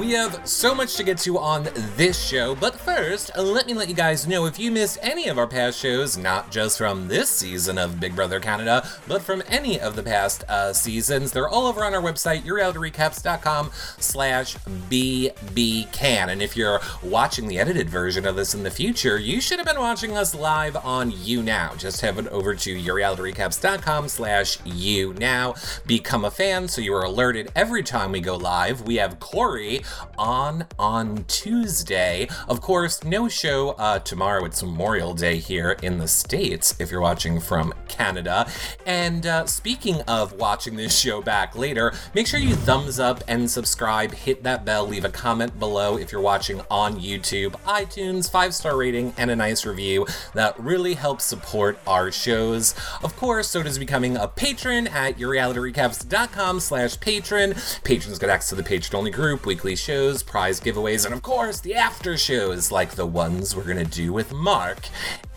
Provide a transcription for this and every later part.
We have so much to get to on this show, but first, let me let you guys know if you missed any of our past shows, not just from this season of Big Brother Canada, but from any of the past uh, seasons, they're all over on our website, yourrealityrecaps.com slash bbcan. And if you're watching the edited version of this in the future, you should have been watching us live on YouNow. Just head over to yourrealityrecaps.com slash YouNow. Become a fan so you are alerted every time we go live. We have Corey on on Tuesday. Of course, no show uh, tomorrow. It's Memorial Day here in the States if you're watching from Canada. And uh, speaking of watching this show back later, make sure you thumbs up and subscribe, hit that bell, leave a comment below if you're watching on YouTube, iTunes, five star rating, and a nice review. That really helps support our shows. Of course, so does becoming a patron at yourrealityrecaps.com slash patron. Patrons get access to the patron only group, weekly shows, prize giveaways, and of course, the after shows like the ones we're gonna do with Mark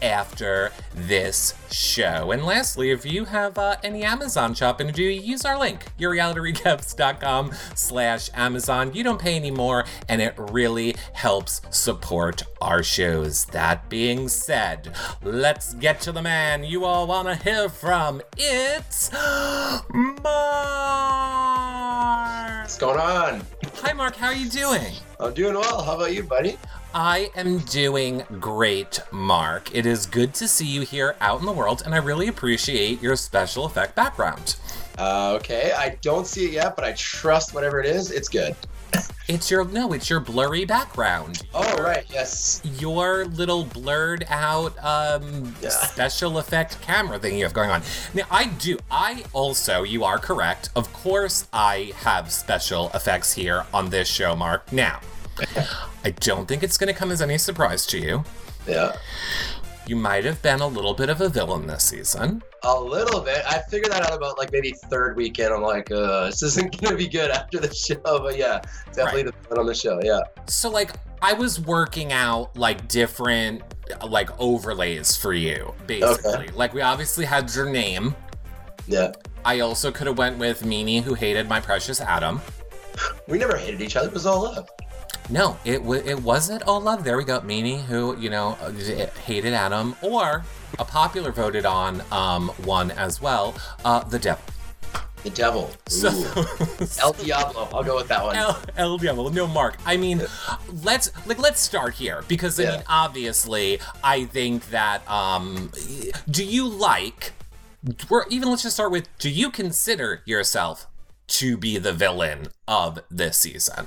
after this show. And lastly, if you have uh, any Amazon shopping to do, use our link, yourrealityrecaps.com slash Amazon. You don't pay any more, and it really helps support our shows. That being said, let's get to the man you all want to hear from. It's Mark. What's going on? Hi, Mark. How are you doing? I'm doing well. How about you, buddy? I am doing great, Mark. It is good to see you here out in the world, and I really appreciate your special effect background. Uh, okay, I don't see it yet, but I trust whatever it is. It's good. It's your no, it's your blurry background. Oh right, yes. Your little blurred out um Yeah. special effect camera thing you have going on. Now I do I also, you are correct. Of course I have special effects here on this show, Mark. Now, I don't think it's gonna come as any surprise to you. Yeah. You might have been a little bit of a villain this season. A little bit. I figured that out about like maybe third weekend. I'm like, uh, this isn't gonna be good after the show. But yeah, definitely the fun on the show. Yeah. So like I was working out like different like overlays for you, basically. Like we obviously had your name. Yeah. I also could have went with Meanie who hated my precious Adam. We never hated each other. It was all love. No, it w- it wasn't all love. There we go. Meanie who, you know, uh, hated Adam or a popular voted on um one as well, uh the devil. The devil. So El Diablo. I'll go with that one. El, El Diablo. No, Mark. I mean, let's like let's start here because I Yeah. mean, obviously, I think that um, do you like? Or even let's just start with: Do you consider yourself to be the villain of this season?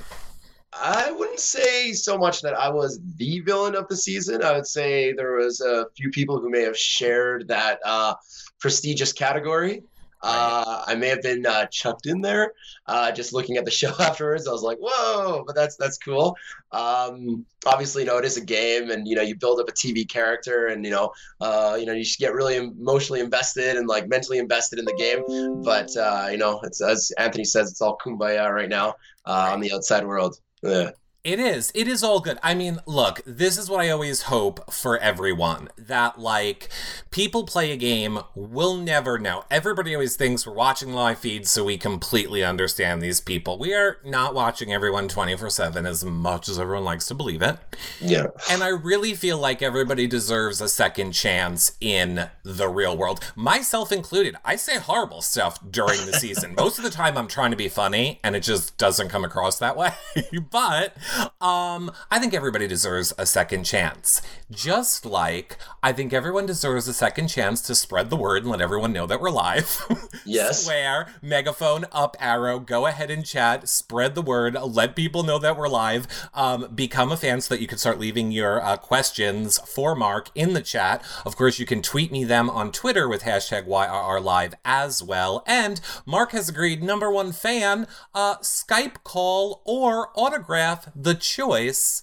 I wouldn't say so much that I was the villain of the season. I would say there was a few people who may have shared that uh, prestigious category. Uh, I may have been uh, chucked in there. Uh, just looking at the show afterwards, I was like, "Whoa!" But that's that's cool. Um, obviously, you know, it is a game, and you know, you build up a TV character, and you know, uh, you know, you should get really emotionally invested and like mentally invested in the game. But uh, you know, it's as Anthony says, it's all kumbaya right now uh, on the outside world. Yeah. It is. It is all good. I mean, look, this is what I always hope for everyone that, like, people play a game, we'll never know. Everybody always thinks we're watching live feeds so we completely understand these people. We are not watching everyone 24 7 as much as everyone likes to believe it. Yeah. And I really feel like everybody deserves a second chance in the real world, myself included. I say horrible stuff during the season. Most of the time, I'm trying to be funny, and it just doesn't come across that way. but um, I think everybody deserves a second chance. Just like I think everyone deserves a second chance to spread the word and let everyone know that we're live. Yes. Swear, megaphone, up arrow, go ahead and chat, spread the word, let people know that we're live. Um, become a fan so that you can start leaving your uh, questions for Mark in the chat. Of course, you can tweet me them on Twitter with hashtag YRRLive as well. And Mark has agreed, number one fan, uh, Skype call or autograph. The choice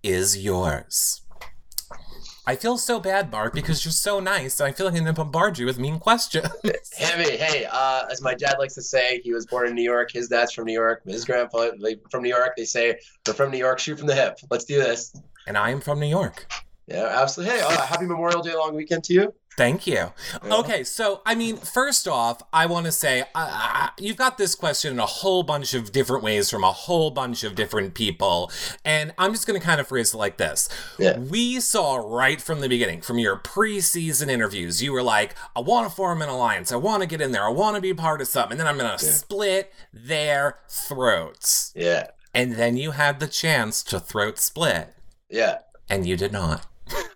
is yours. I feel so bad, Mark, because you're so nice, and I feel like I'm gonna bombard you with mean questions. Hey, hey, uh, as my dad likes to say, he was born in New York. His dad's from New York. His grandpa from New York. They say, they're from New York, shoot from the hip. Let's do this. and I am from New York. Yeah, absolutely. Hey, uh, happy Memorial Day long weekend to you. Thank you. Okay, so I mean, first off, I want to say uh, you've got this question in a whole bunch of different ways from a whole bunch of different people, and I'm just going to kind of phrase it like this. Yeah. We saw right from the beginning, from your preseason interviews, you were like, I want to form an alliance, I want to get in there, I want to be part of something, and then I'm going to split their throats. Yeah. And then you had the chance to throat split, Yeah. and you did not.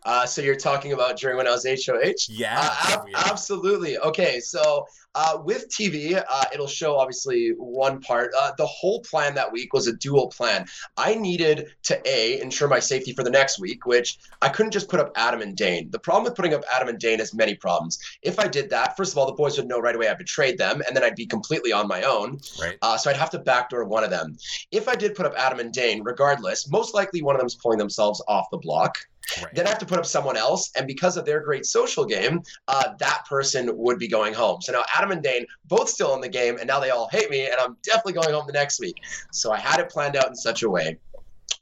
Uh, so you're talking about during when I was HOH? Yeah. Uh, ab- yeah. absolutely. Okay, so uh, with TV, uh, it'll show obviously one part. Uh, the whole plan that week was a dual plan. I needed to a ensure my safety for the next week, which I couldn't just put up Adam and Dane. The problem with putting up Adam and Dane is many problems. If I did that, first of all, the boys would know right away I betrayed them, and then I'd be completely on my own. Right. Uh, so I'd have to backdoor one of them. If I did put up Adam and Dane, regardless, most likely one of them's pulling themselves off the block. Right. Then I have to put up someone else, and because of their great social game, uh, that person would be going home. So now Adam and Dane both still in the game, and now they all hate me, and I'm definitely going home the next week. So I had it planned out in such a way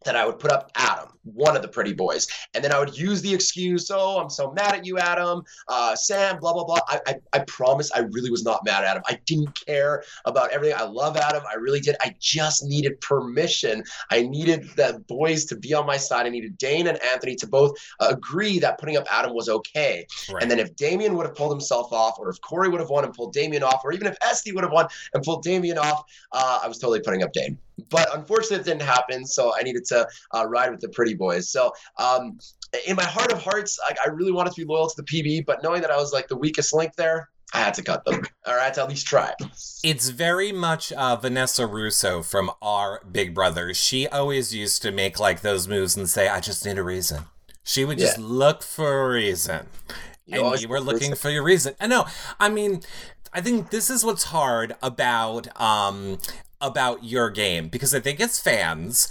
that I would put up Adam, one of the pretty boys, and then I would use the excuse, "Oh, I'm so mad at you, Adam, uh, Sam, blah blah blah." I, I I promise, I really was not mad at him. I didn't care about everything. I love Adam, I really did. I just needed permission. I needed the boys to be on my side. I needed Dane and Anthony to both agree that putting up Adam was okay. Right. And then if Damien would have pulled himself off, or if Corey would have won and pulled Damien off, or even if Esty would have won and pulled Damien off, uh, I was totally putting up Dane. But unfortunately, it didn't happen. So I needed to uh, ride with the pretty boys. So um, in my heart of hearts, I, I really wanted to be loyal to the PB, but knowing that I was like the weakest link there, I had to cut them, or I had to at least try. It's very much uh, Vanessa Rousso from our Big Brother. She always used to make like those moves and say, "I just need a reason." She would just Yeah. look for a reason, You and you were look for a looking reason. for your reason. I know. I mean, I think this is what's hard about um about your game because I think as fans.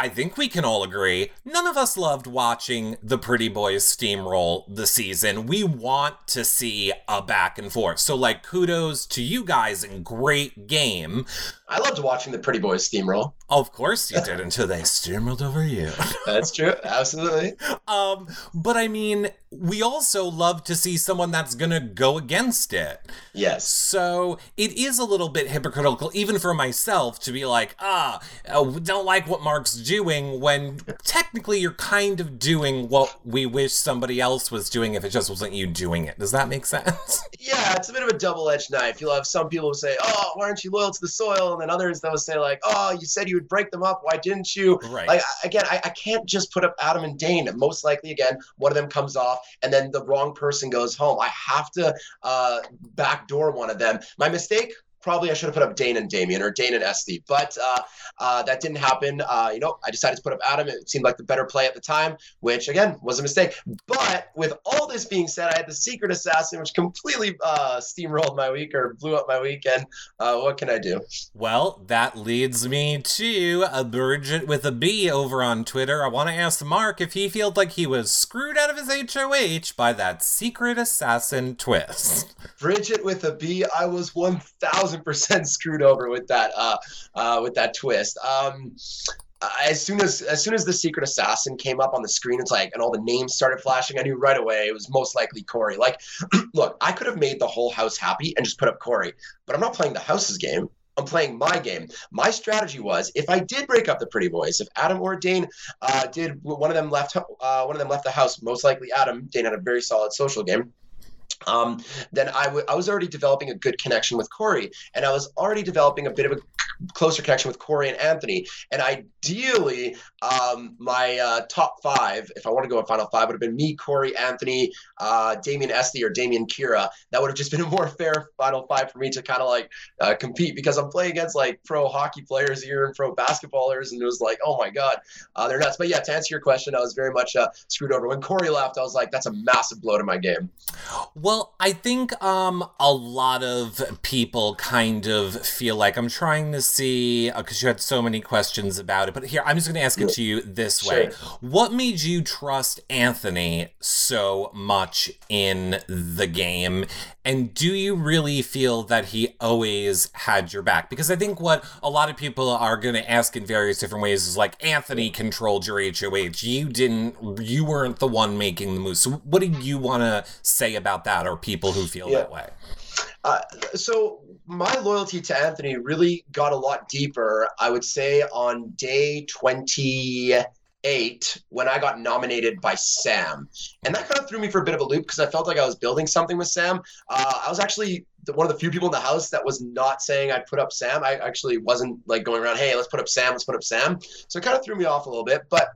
I think we can all agree, none of us loved watching the Pretty Boys steamroll the season. We want to see a back and forth. So, like, kudos to you guys and great game. I loved watching the pretty boys steamroll. Of course you did until they steamrolled over you. That's true. Absolutely. um, but I mean, we also love to see someone that's gonna go against it. Yes. So it is a little bit hypocritical, even for myself, to be like, ah, uh, don't like what Mark's doing when technically you're kind of doing what we wish somebody else was doing if it just wasn't you doing it. Does that make sense? Yeah, it's a bit of a double-edged knife. You'll have some people who say, "Oh, why aren't you loyal to the soil?" and then others that will say, like, "Oh, you said you would break them up. Why didn't you?" right. Like again, I, I can't just put up Adam and Dane. Most likely, again, one of them comes off, and then the wrong person goes home. I have to uh, backdoor one of them. My mistake. Probably I should have put up Dane and Damien or Dane and Esty, but uh, uh, that didn't happen. Uh, you know, I decided to put up Adam. It seemed like the better play at the time, which again was a mistake. But with all this being said, I had the Secret Assassin, which completely uh, steamrolled my week or blew up my weekend. Uh, what can I do? Well, that leads me to a Bridget with a B over on Twitter. I want to ask Mark if he feels like he was screwed out of his HOH by that secret assassin twist. Bridget with a B, I was one thousand percent screwed over with that uh, uh, with that twist. Um, as soon as as soon as the secret assassin came up on the screen, it's like, and all the names started flashing. I knew right away it was most likely Corey. Like, look, I could have made the whole house happy and just put up Corey, but I'm not playing the house's game. I'm playing my game. My strategy was if I did break up the pretty boys, if Adam or Dane uh, did one of them left uh, one of them left the house, most likely Adam. Dane had a very solid social game um, then I, w- I was already developing a good connection with Corey, and I was already developing a bit of a closer connection with Corey and Anthony. And ideally, um, my uh, top five, if I want to go a final five, would have been me, Corey, Anthony, uh, Damien Esty, or Damien Kira. That would have just been a more fair final five for me to kind of like uh, compete because I'm playing against like pro hockey players here and pro basketballers, and it was like, oh my god, uh, they're nuts. But yeah, to answer your question, I was very much uh, screwed over. When Corey left, I was like, that's a massive blow to my game. Well, I think um a lot of people kind of feel like I'm trying to see because you had so many questions about it. But here, I'm just going to ask it to you this way: Sure. What made you trust Anthony so much in the game, and do you really feel that he always had your back? Because I think what a lot of people are going to ask in various different ways is like Anthony controlled your HOH. You didn't. You weren't the one making the moves. So, what do you want to say about that, or people who feel Yeah. that way? Uh, so my loyalty to Anthony really got a lot deeper. I would say on day twenty-eight when I got nominated by Sam, and that kind of threw me for a bit of a loop because I felt like I was building something with Sam. Uh, I was actually one of the few people in the house that was not saying I'd put up Sam. I actually wasn't like going around, "Hey, let's put up Sam, let's put up Sam." So it kind of threw me off a little bit, but.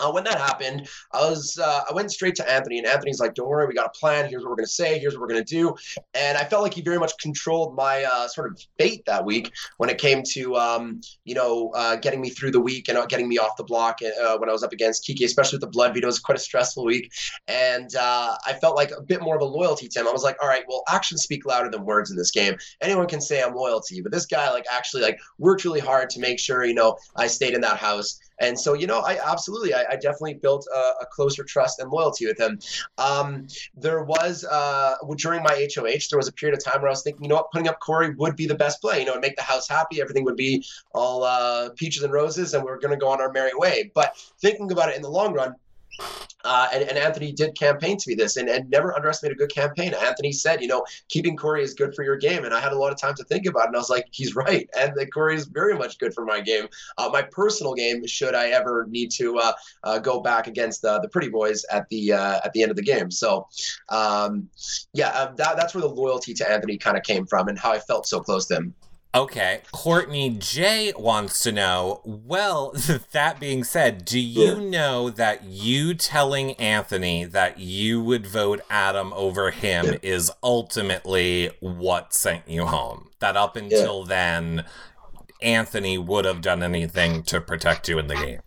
Uh, when that happened, I was uh, I went straight to Anthony, and Anthony's like, "Don't worry, we got a plan. Here's what we're gonna say. Here's what we're gonna do." and I felt like he very much controlled my uh, sort of fate that week when it came to um, you know uh, getting me through the week and uh, getting me off the block uh, when I was up against Kiki, especially with the blood veto. It was quite a stressful week, and I felt like a bit more of a loyalty to him. I was like, all right, well, actions speak louder than words in this game. Anyone can say I'm loyal to you, but this guy like actually like worked really hard to make sure you know I stayed in that house. And so, you know, I absolutely, I, I definitely built a, a closer trust and loyalty with him. Um, there was uh, during my HOH, there was a period of time where I was thinking, you know what, putting up Corey would be the best play. You know, make the house happy, everything would be all uh, peaches and roses, and we're going to go on our merry way. But thinking about it in the long run, uh, and, and Anthony did campaign to me this, and, and never underestimate a good campaign. Anthony said, you know, keeping Corey is good for your game, and I had a lot of time to think about it, and I was like, he's right, and that Corey is very much good for my game, uh, my personal game. Should I ever need to uh, uh, go back against the Pretty Boys at the uh, at the end of the game? So, um, yeah, uh, that, that's where the loyalty to Anthony kind of came from, and how I felt so close to him. Okay, Courtney J wants to know. Well, that being said, do you Yeah. know that you telling Anthony that you would vote Adam over him Yeah. is ultimately what sent you home? That up until then, Anthony would have done anything to protect you in the game.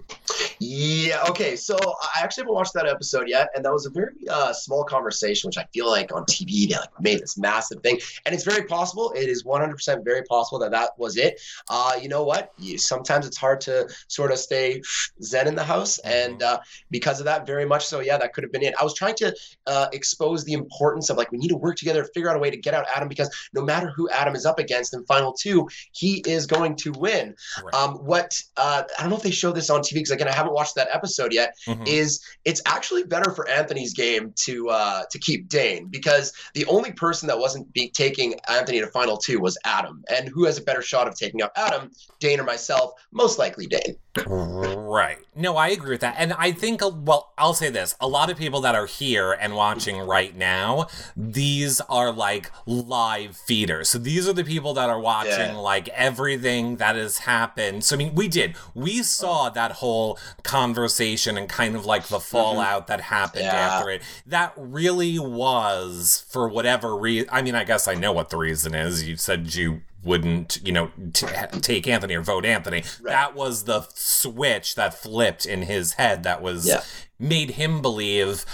Yeah. Okay. So I actually haven't watched that episode yet, and that was a very uh, small conversation, which I feel like on TV they like made this massive thing, and it's very possible. It is 100% very possible that that was it. Uh, you know what? You, sometimes it's hard to sort of stay zen in the house, and uh, because of that, very much so. Yeah, that could have been it. I was trying to uh, expose the importance of like we need to work together, figure out a way to get out Adam, because no matter who Adam is up against in final two, he is going to win. Right. Um, what uh, I don't know if they show this on TV because again I haven't watched that episode yet. Mhm. Is it's actually better for Anthony's game to uh, to keep Dane because the only person that wasn't be taking Anthony to final two was Adam, and who has a better shot of taking out Adam, Dane or myself? Most likely Dane. Right. No, I agree with that. And I think, uh, well, I'll say this a lot of people that are here and watching right now, these are like live feeders. So these are the people that are watching Yeah. like everything that has happened. So, I mean, we did. We saw that whole conversation and kind of like the fallout that happened Yeah. after it. That really was, for whatever reason, I mean, I guess I know what the reason is. You said you wouldn't, you know, t- take Anthony or vote Anthony. Right. That was the switch that flipped in his head that was Yeah. made him believe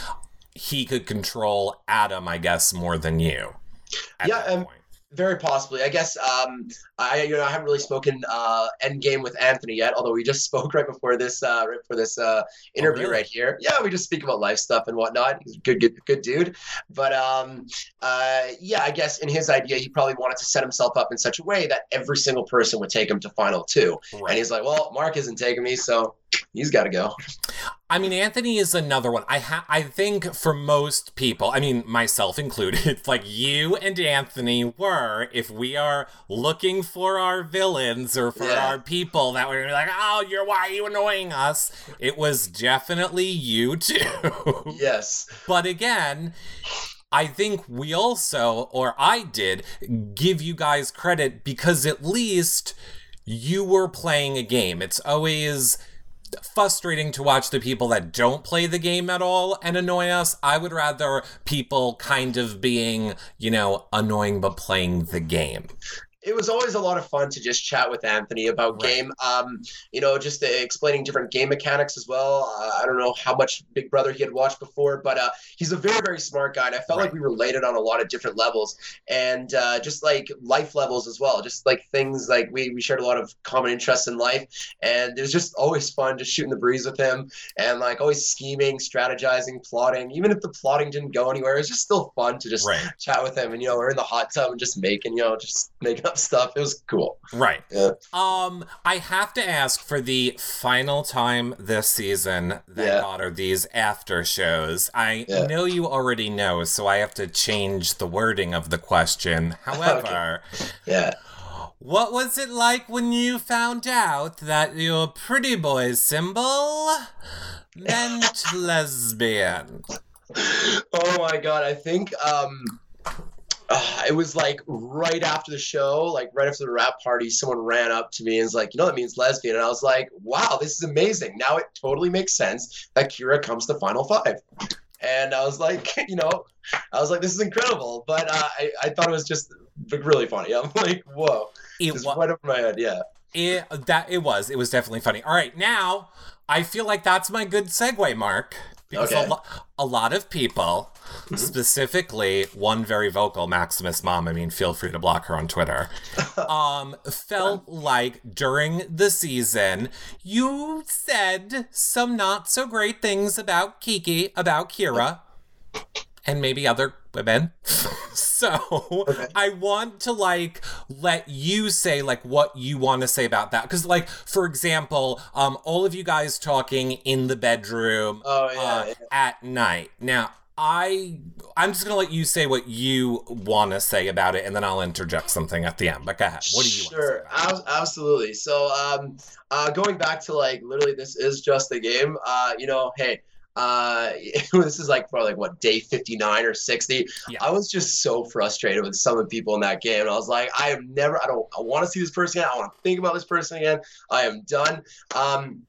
he could control Adam, I guess, more than you. Yeah, um. Very possibly. I guess um, I you know I haven't really spoken uh, Endgame with Anthony yet, although we just spoke right before this uh, right before this uh, interview really? right here. Yeah, we just speak about life stuff and whatnot. He's a good good good dude. But um, uh, yeah, I guess in his idea, he probably wanted to set himself up in such a way that every single person would take him to final two. And he's like, well, Mark isn't taking me, so he's got to go. I mean, Anthony is another one. I ha- I think for most people, I mean myself included, it's like you and Anthony were. If we are looking for our villains or for Yeah. our people that were like, oh, you're why are you annoying us? It was definitely you too. Yes. But again, I think we also, or I did, give you guys credit because at least you were playing a game. It's always frustrating to watch the people that don't play the game at all and annoy us. I would rather people kind of being, you know, annoying but playing the game. It was always a lot of fun to just chat with Anthony about Right. game. Um, you know, just explaining different game mechanics as well. Uh, I don't know how much Big Brother he had watched before, but uh, he's a very, very smart guy, and I felt Right. like we related on a lot of different levels, and uh, just like life levels as well. Just like things like we we shared a lot of common interests in life, and it was just always fun just shooting the breeze with him, and like always scheming, strategizing, plotting. Even if the plotting didn't go anywhere, it was just still fun to just Right. chat with him and you know we're in the hot tub and just making you know just making up stuff it was cool Right. Yeah. Um, I have to ask for the final time this season that Yeah. God are these after shows. I Yeah. know you already know, so I have to change the wording of the question. However, yeah what was it like when you found out that your pretty boy symbol meant lesbian? oh my god i think um uh, it was like right after the show, like right after the wrap party, someone ran up to me and was like, "You know that means lesbian," and I was like, "Wow, this is amazing! Now it totally makes sense that Kira comes to Final Five. And I was like, you know, I was like, "This is incredible!" But uh, I, I thought it was just really funny. I'm like, "Whoa!" It Just wa- right over my head. Yeah. It that it was. It was definitely funny. All right, now I feel like that's my good segue, Mark. Because Okay. a, lo- a lot of people, specifically one very vocal Maximus mom, I mean, feel free to block her on Twitter, um, felt like during the season you said some not so great things about Kiki, about Kira, and maybe other women. so I want to like let you say like what you want to say about that because like for example, um, all of you guys talking in the bedroom Oh yeah. uh, yeah. at night. Now I I'm just gonna let you say what you want to say about it, and then I'll interject something at the end. But go ahead. What do you want to say? Sure, ab- absolutely. So, um, uh, going back to like literally, this is just a game. Uh, you know, hey, uh, this is like probably like what day fifty nine or sixty. Yeah. I was just so frustrated with some of the people in that game. And I was like, I am never. I don't. I want to see this person again. I want to think about this person again. I am done. Um,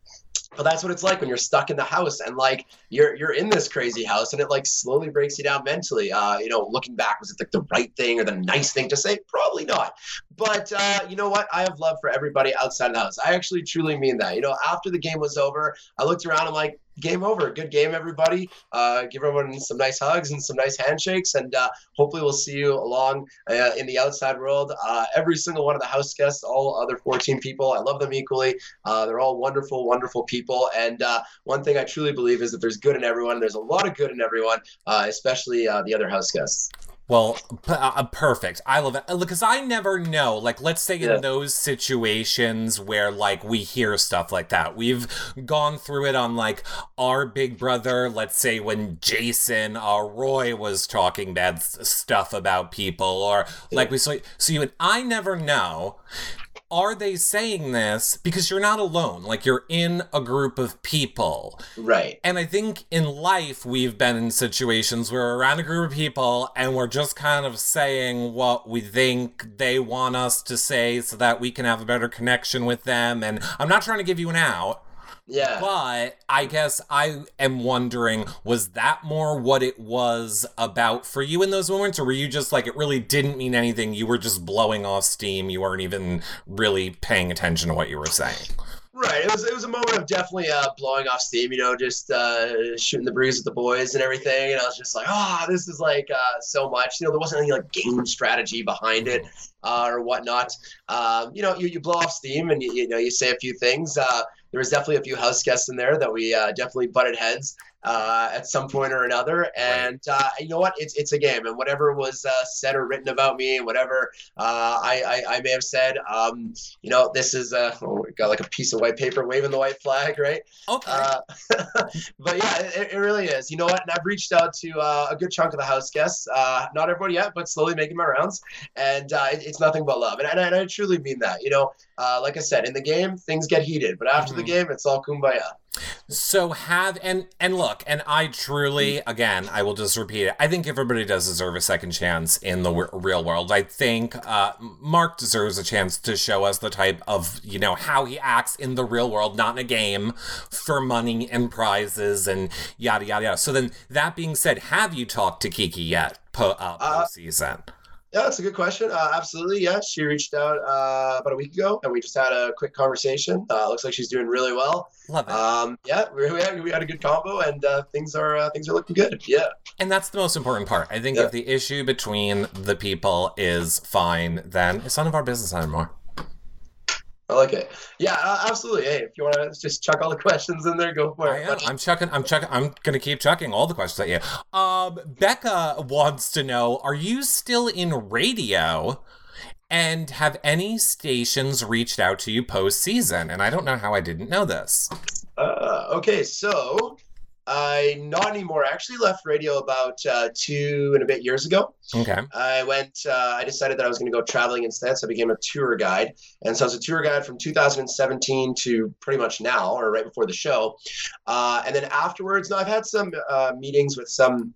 but that's what it's like when you're stuck in the house and like you're you're in this crazy house and it like slowly breaks you down mentally. Uh, you know, looking back, was it like the right thing or the nice thing to say? Probably not. But uh, you know what? I have love for everybody outside the house. I actually truly mean that. You know, after the game was over, I looked around and I'm like, game over. Good game, everybody. Uh, give everyone some nice hugs and some nice handshakes, and uh, hopefully we'll see you along uh, in the outside world. Uh, every single one of the house guests, all other 14 people, I love them equally. Uh, they're all wonderful, wonderful people. And uh, one thing I truly believe is that there's good in everyone. There's a lot of good in everyone, especially the other house guests. Well, p- uh, uh, perfect. I love it uh, because I never know. Like, let's say Yeah. in those situations where like we hear stuff like that, we've gone through it on like our Big Brother. Let's say when Jason or Roy was talking bad s- stuff about people, or like we saw. So you and I never know. Are they saying this because you're not alone? Like you're in a group of people. Right. And I think in life, we've been in situations where we're around a group of people and we're just kind of saying what we think they want us to say so that we can have a better connection with them. And I'm not trying to give you an out, Yeah. but I guess I am wondering was that more what it was about for you in those moments? Or were you just like, it really didn't mean anything? You were just blowing off steam. You weren't even really paying attention to what you were saying. Right. It was it was a moment of definitely uh, blowing off steam, you know, just uh, shooting the breeze with the boys and everything. And I was just like, ah, this is like uh, so much. You know, there wasn't any like game strategy behind it uh, or whatnot. Um, you know, you, you blow off steam and you, you know you say a few things. There was definitely a few house guests in there that we uh, definitely butted heads uh, at some point or another. And uh, you know what? It's it's a game, and whatever was uh, said or written about me, and whatever uh, I, I I may have said, um, you know, this is uh, oh, we got like a piece of white paper waving the white flag, right? Okay. Uh, but yeah, it, it really is. You know what? And I've reached out to uh, a good chunk of the house guests. Uh, not everybody yet, but slowly making my rounds. And uh, it, it's nothing but love. And, and, I, and I truly mean that. You know, uh, like I said, in the game, things get heated, but after the Mhm. game, it's all kumbaya. So have and and look, and I truly, again, I will just repeat it. I think everybody does deserve a second chance in the w- real world. I think uh, Mark deserves a chance to show us the type of you know how he acts in the real world, not in a game, for money and prizes and yada yada yada. So then, that being said, have you talked to Kiki yet? Po- uh, Uh, postseason. Yeah, that's a good question. Uh, absolutely. Yeah, she reached out uh, about a week ago, and we just had a quick conversation. Uh, looks like she's doing really well. Love it. Um, yeah, we, we, had, we had a good combo, and uh, things are uh, things are looking good. Yeah. And that's the most important part. I think Yeah. if the issue between the people is fine, then it's none of our business anymore. I like it. Yeah, absolutely. Hey, if you want to just chuck all the questions in there, go for it. I am. I'm chucking. I'm chucking. I'm gonna keep chucking all the questions at you. Um, Becca wants to know: Are you still in radio? And have any stations reached out to you post season? And I don't know how I didn't know this. Uh, okay, so I not anymore. I actually left radio about uh, two and a bit years ago. Okay. I went. Uh, I decided that I was going to go traveling instead, so I became a tour guide. And so I was a tour guide from 2017 to pretty much now, or right before the show. Uh, and then afterwards, now I've had some uh, meetings with some.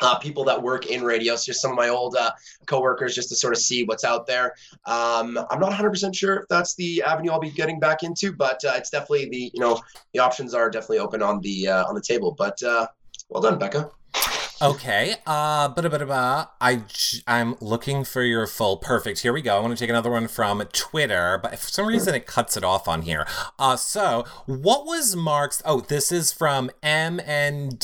Uh, people that work in radio, so just some of my old uh, coworkers, just to sort of see what's out there. Um, I'm not 100% sure if that's the avenue I'll be getting back into, but uh, it's definitely the you know the options are definitely open on the uh, on the table. But uh, well done, Becca. Okay. Uh. I I'm looking for your full perfect. Here we go. I want to take another one from Twitter, but for some reason it cuts it off on here. Uh, so what was Mark's? Oh, this is from MNDJME.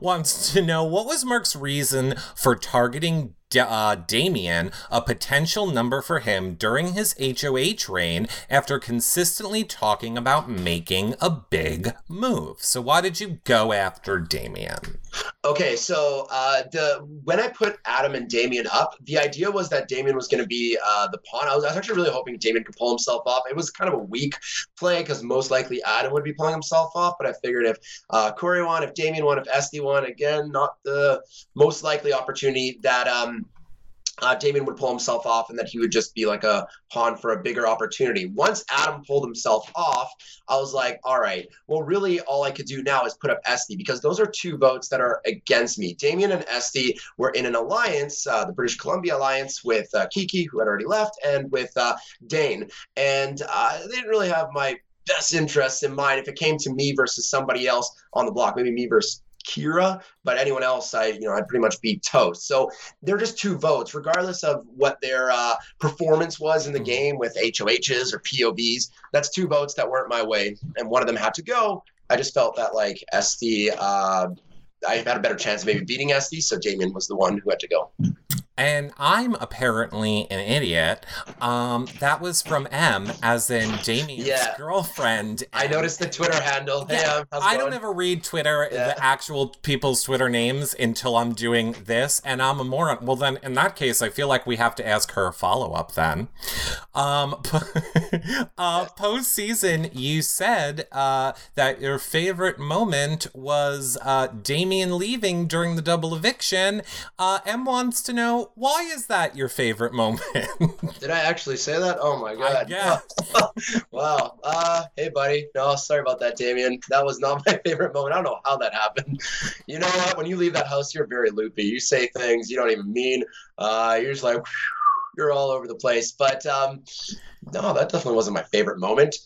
Wants to know what was Mark's reason for targeting. Da- uh, Damien, a potential number for him during his HOH reign after consistently talking about making a big move. So, why did you go after Damien? Okay, so uh, the when I put Adam and Damien up, the idea was that Damien was going to be uh, the pawn. I was, I was actually really hoping Damien could pull himself off. It was kind of a weak play because most likely Adam would be pulling himself off. But I figured if uh, Corey won, if Damien won, if Esty won, again, not the most likely opportunity that um, uh, Damien would pull himself off and that he would just be like a pawn for a bigger opportunity. Once Adam pulled himself off, I was like, all right, well, really, all I could do now is put up Esty because those are two votes that are against me. Damien and Esty were in an alliance, uh, the British Columbia Alliance, with uh, Kiki, who had already left, and with uh, Dane. And uh, they didn't really have my best interests in mind if it came to me versus somebody else on the block, maybe me versus Kira, but anyone else, I you know, I'd pretty much beat toast. So they're just two votes, regardless of what their uh, performance was in the game with HOHs or POVs. That's two votes that weren't my way, and one of them had to go. I just felt that like Esty, uh, I had a better chance of maybe beating Esty, so Damien was the one who had to go. And I'm apparently an idiot. Um, that was from M, as in Damien's Yeah. girlfriend. I noticed the Twitter handle. Hey, Yeah, how's it I don't ever read Twitter, Yeah. the actual people's Twitter names until I'm doing this, and I'm a moron. Well, then, in that case, I feel like we have to ask her a follow up then. Um, uh, postseason, you said uh, that your favorite moment was uh, Damien leaving during the double eviction. Uh, M wants to know why is that your favorite moment? Did I actually say that? Oh my god. guess. wow. Uh, hey, buddy. No, sorry about that, Damien. That was not my favorite moment. I don't know how that happened. You know what? When you leave that house, you're very loopy. You say things you don't even mean. Uh, you're just like, you're all over the place. But um, no, that definitely wasn't my favorite moment.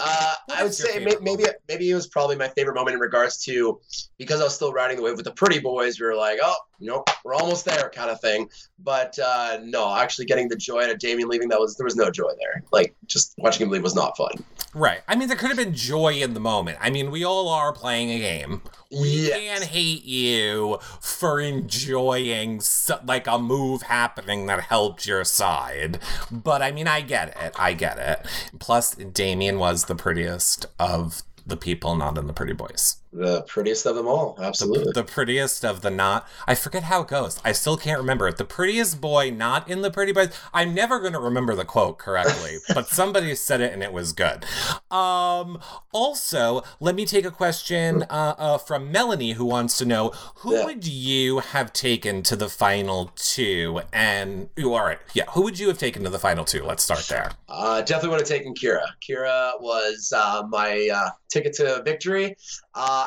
Uh, I would say may- maybe maybe it was probably my favorite moment in regards to because I was still riding the wave with the pretty boys. We were like, oh, you know, we're almost there, kind of thing. But uh, no, actually getting the joy out of Damien leaving, that was there was no joy there. Like just watching him leave was not fun. Right. I mean, there could have been joy in the moment. I mean, we all are playing a game. We Yes. can't hate you for enjoying so, like a move happening that helped your side. But I mean, I get it. I get it. Plus, Damien was the prettiest of the people not in the pretty boys. The prettiest of them all, absolutely. The prettiest of the not. I forget how it goes. I still can't remember it. The prettiest boy not in the pretty boys. I'm never going to remember the quote correctly, but somebody said it and it was good. Um, also, let me take a question uh, uh, from Melanie who wants to know who Yeah. would you have taken to the final two? And, you are it. yeah, who would you have taken to the final two? Let's start there. Uh, definitely would have taken Kira. Kira was uh, my uh, ticket to victory.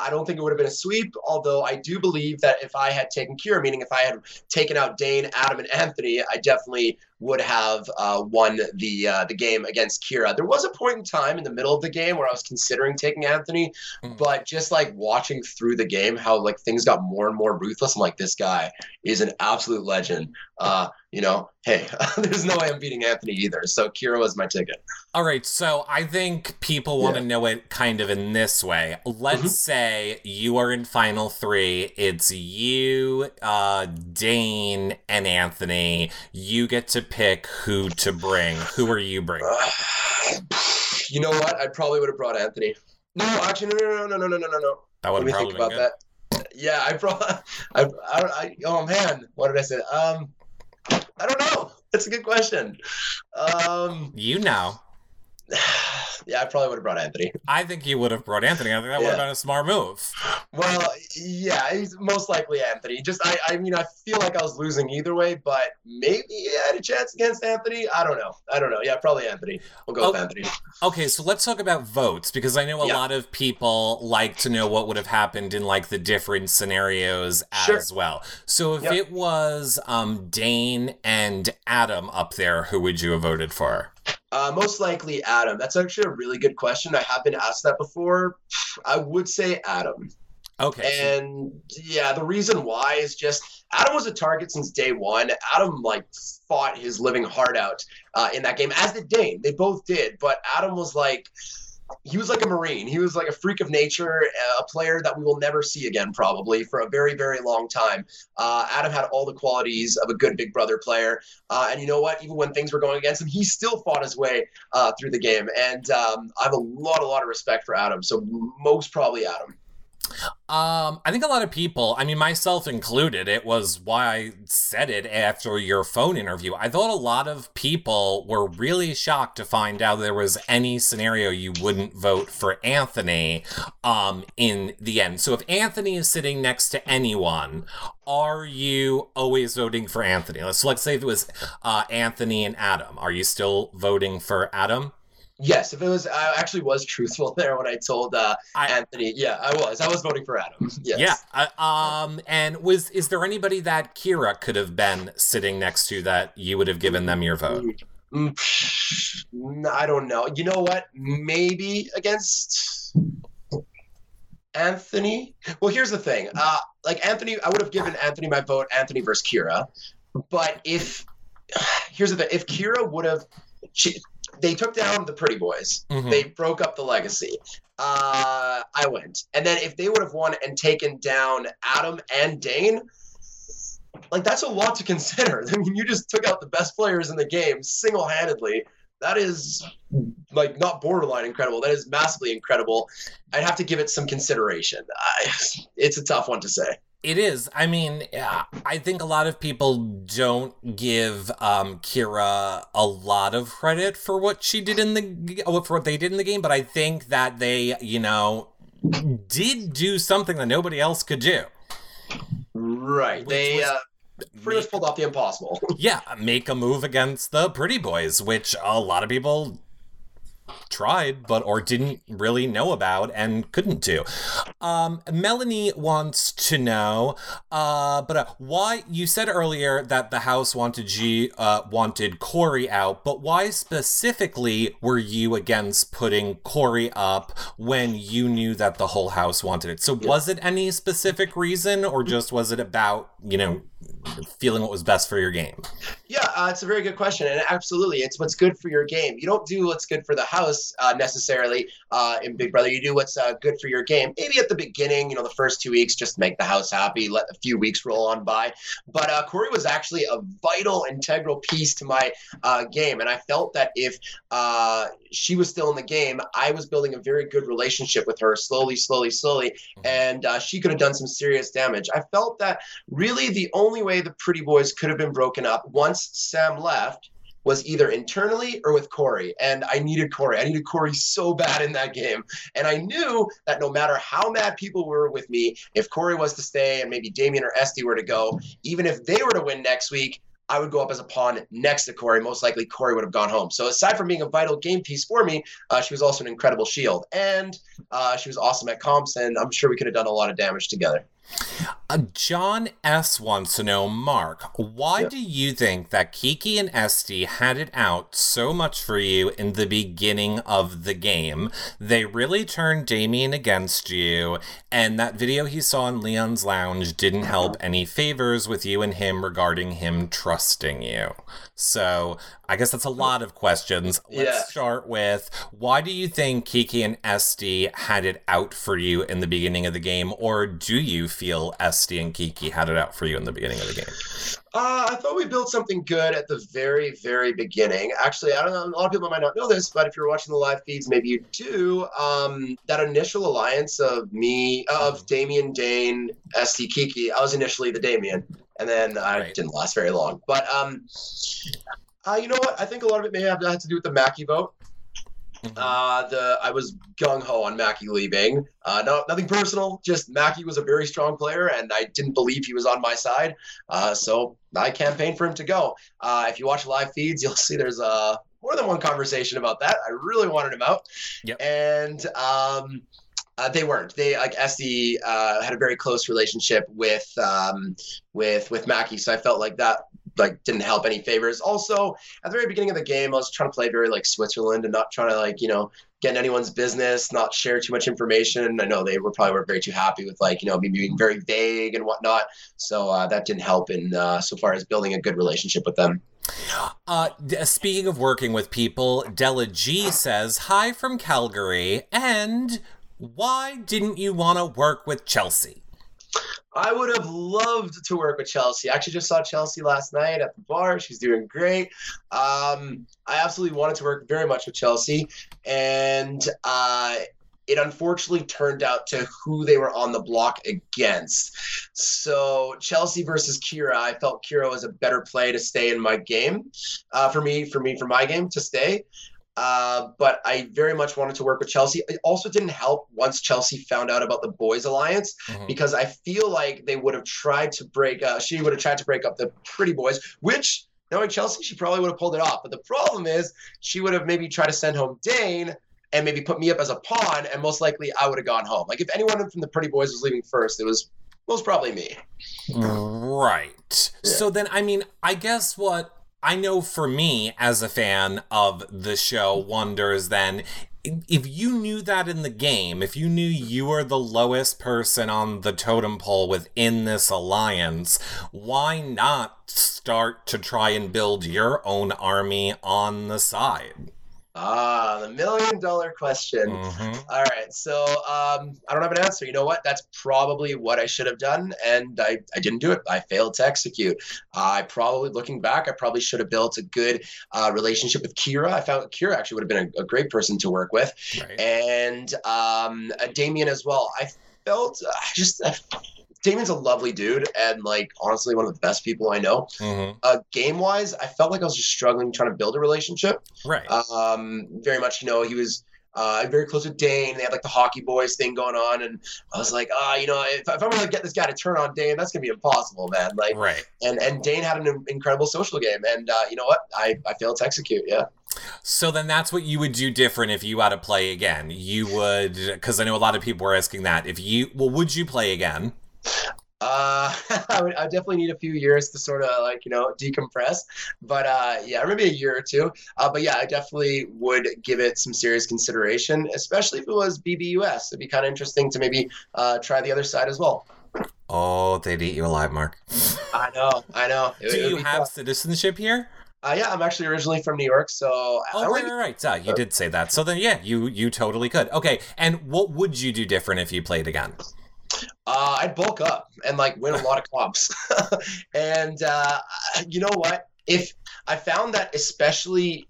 I don't think it would have been a sweep, although I do believe that if I had taken Kira, meaning if I had taken out Dane, Adam, and Anthony, I definitely would have uh, won the uh, the game against Kira. There was a point in time in the middle of the game where I was considering taking Anthony, Mhm. but just like watching through the game, how like things got more and more ruthless. I'm like, this guy is an absolute legend. Uh, you know, hey, there's no way I'm beating Anthony either. So Kira was my ticket. All right, so I think people want to Yeah. know it kind of in this way. Let's Mhm. say you are in final three. It's you, uh, Dane, and Anthony. You get to pick who to bring. Who are you bringing? you know what? I probably would have brought Anthony. No, actually, no, no, no, no, no, no, no, no. That Let would me probably think about good. that. Yeah, I brought. I, I, I. Oh man, what did I say? Um, I don't know. That's a good question. Um, You know. yeah, I probably would have brought Anthony. I think you would have brought Anthony. I think that would have been a smart move. Well, yeah, he's most likely Anthony. Just, I, I mean, I feel like I was losing either way, but maybe I had a chance against Anthony. I don't know. I don't know. Yeah, probably Anthony. We'll go with Oh. Anthony. Okay, so let's talk about votes because I know a Yeah. lot of people like to know what would have happened in like the different scenarios Sure. as well. So if Yep. it was um Dane and Adam up there, who would you have voted for? Uh, most likely Adam. That's actually a really good question. I have been asked that before. I would say Adam. Okay. And yeah, the reason why is just Adam was a target since day one. Adam like fought his living heart out uh, in that game, as did Dane. They both did, but Adam was like. He was like a marine. He was like a freak of nature, a player that we will never see again, probably for a very, very long time. Uh, Adam had all the qualities of a good Big Brother player, uh, and you know what? Even when things were going against him, he still fought his way uh, through the game. And um, I have a lot, a lot of respect for Adam. So most probably Adam. Um, I think a lot of people, I mean, myself included, it was why I said it after your phone interview. I thought a lot of people were really shocked to find out there was any scenario you wouldn't vote for Anthony um, in the end. So if Anthony is sitting next to anyone, are you always voting for Anthony? So let's say if it was uh, Anthony and Adam. Are you still voting for Adam? Yes, if it was, I actually was truthful there when I told uh, I- Anthony. Yeah, I was. I was voting for Adam. Yes. Yeah. Uh, um. And was is there anybody that Kira could have been sitting next to that you would have given them your vote? Mm, I don't know. You know what? Maybe against Anthony. Well, here's the thing. Uh, like Anthony, I would have given Anthony my vote. Anthony versus Kira. But if here's the thing, if Kira would have, she, they took down the Pretty Boys. Mhm. They broke up the legacy. Uh, I went, and then if they would have won and taken down Adam and Dane, like that's a lot to consider. I mean, you just took out the best players in the game single-handedly. That is like not borderline incredible. That is massively incredible. I'd have to give it some consideration. I, it's a tough one to say. It is. I mean, I think a lot of people don't give um, Kira a lot of credit for what she did in the uh, for what they did in the game, but I think that they, you know, did do something that nobody else could do. Right. They was- uh, pretty much pulled off the impossible. Yeah, make a move against the Pretty Boys, which a lot of people tried but or didn't really know about and couldn't do. Um, Melanie wants to know, uh, but uh, why you said earlier that the house wanted G uh, wanted Corey out, but why specifically were you against putting Corey up when you knew that the whole house wanted it? So was it any specific reason, or just was it about you know feeling what was best for your game? Yeah, uh, it's a very good question, and absolutely, it's what's good for your game. You don't do what's good for the house uh, necessarily uh, in Big Brother. You do what's uh, good for your game. Maybe at the beginning, you know, the first two weeks, just make the house happy, let a few weeks roll on by. But uh, Corey was actually a vital, integral piece to my uh, game, and I felt that if uh, she was still in the game, I was building a very good relationship with her, slowly, slowly, slowly, and uh, she could have done some serious damage. I felt that really the only way the Pretty Boys could have been broken up once Sam left was either internally or with Corey. And I needed Corey. I needed Corey so bad in that game. And I knew that no matter how mad people were with me, if Corey was to stay and maybe Damien or Esty were to go, even if they were to win next week, I would go up as a pawn next to Corey. Most likely, Corey would have gone home. So, aside from being a vital game piece for me, uh, she was also an incredible shield. And uh, she was awesome at comps, and I'm sure we could have done a lot of damage together. Uh, John S. wants to know, Mark, why Yeah. do you think that Kiki and Esty had it out so much for you in the beginning of the game? They really turned Damien against you, and that video he saw in Leon's Lounge didn't help any favors with you and him regarding him trusting you. So, I guess that's a lot of questions. Let's Yeah. start with why do you think Kiki and Esty had it out for you in the beginning of the game, or do you feel Esty and Kiki had it out for you in the beginning of the game? Uh, I thought we built something good at the very, very beginning. Actually, I don't know. A lot of people might not know this, but if you're watching the live feeds, maybe you do. Um, that initial alliance of me, of Damien, Dane, Esty Kiki, I was initially the Damien, and then I Right. didn't last very long. But um, uh, you know what? I think a lot of it may have had to do with the Mackie vote. Uh, the I was gung ho on Mackie leaving. Uh, no, nothing personal. Just Mackie was a very strong player, and I didn't believe he was on my side. Uh, so I campaigned for him to go. Uh, if you watch live feeds, you'll see there's uh, more than one conversation about that. I really wanted him out, Yep. and um, uh, they weren't. They like Esty uh, had a very close relationship with um, with with Mackie, so I felt like that like didn't help any favors. Also, at the very beginning of the game, I was trying to play very like Switzerland and not trying to like you know get in anyone's business, not share too much information. I know they were probably weren't very too happy with like you know me being very vague and whatnot. So uh, that didn't help in uh, so far as building a good relationship with them. Uh, speaking of working with people, Della G says, Hi from Calgary, and why didn't you want to work with Chelsea? I would have loved to work with Chelsea. I actually just saw Chelsea last night at the bar. She's doing great. Um, I absolutely wanted to work very much with Chelsea, and uh, it unfortunately turned out to who they were on the block against. So Chelsea versus Kyra, I felt Kyra was a better play to stay in my game. Uh, for me, for me, for my game to stay. Uh, but I very much wanted to work with Chelsea. It also didn't help once Chelsea found out about the Boys Alliance Mhm. because I feel like they would have tried to break. Uh, she would have tried to break up the Pretty Boys, which knowing Chelsea, she probably would have pulled it off. But the problem is, she would have maybe tried to send home Dane and maybe put me up as a pawn, and most likely I would have gone home. Like if anyone from the Pretty Boys was leaving first, it was most probably me. Right. So then, I mean, I guess what I know for me as a fan of the show wonders then if you knew that in the game, if you knew you were the lowest person on the totem pole within this alliance, why not start to try and build your own army on the side? Ah, the million dollar question. Mhm. All right, so um, I don't have an answer. You know what? That's probably what I should have done, and I, I didn't do it. I failed to execute. I probably, looking back, I probably should have built a good uh, relationship with Kyra. I found Kyra actually would have been a, a great person to work with, Right. and um, uh, Damien as well. I felt I just. I, Damien's a lovely dude, and like honestly, one of the best people I know. Mhm. Uh, game wise, I felt like I was just struggling trying to build a relationship Right. um, very much, you know, he was uh, very close with Dane. They had like the hockey boys thing going on, and I was like, ah, you know, if, if I'm gonna get this guy to turn on Dane, that's gonna be impossible, man. Like, right. and and Dane had an incredible social game, and uh, you know what? I I failed to execute. Yeah. So then that's what you would do different if you had to play again. You would, because I know a lot of people were asking that. If you, well, would you play again? Uh, I would I definitely need a few years to sort of like you know decompress, but uh, yeah, maybe a year or two. Uh, but yeah, I definitely would give it some serious consideration, especially if it was BBUS. It'd be kind of interesting to maybe uh, try the other side as well. Oh, they'd eat you alive, Mark. I know, I know. It- Do it you have tough. citizenship here? Uh, yeah, I'm actually originally from New York, so Oh, don't right, right, right. Yeah, you did say that. So then, yeah, you you totally could. Okay, and what would you do different if you played again? Uh, I'd bulk up and like win a lot of comps. and uh, you know what? If I found that, especially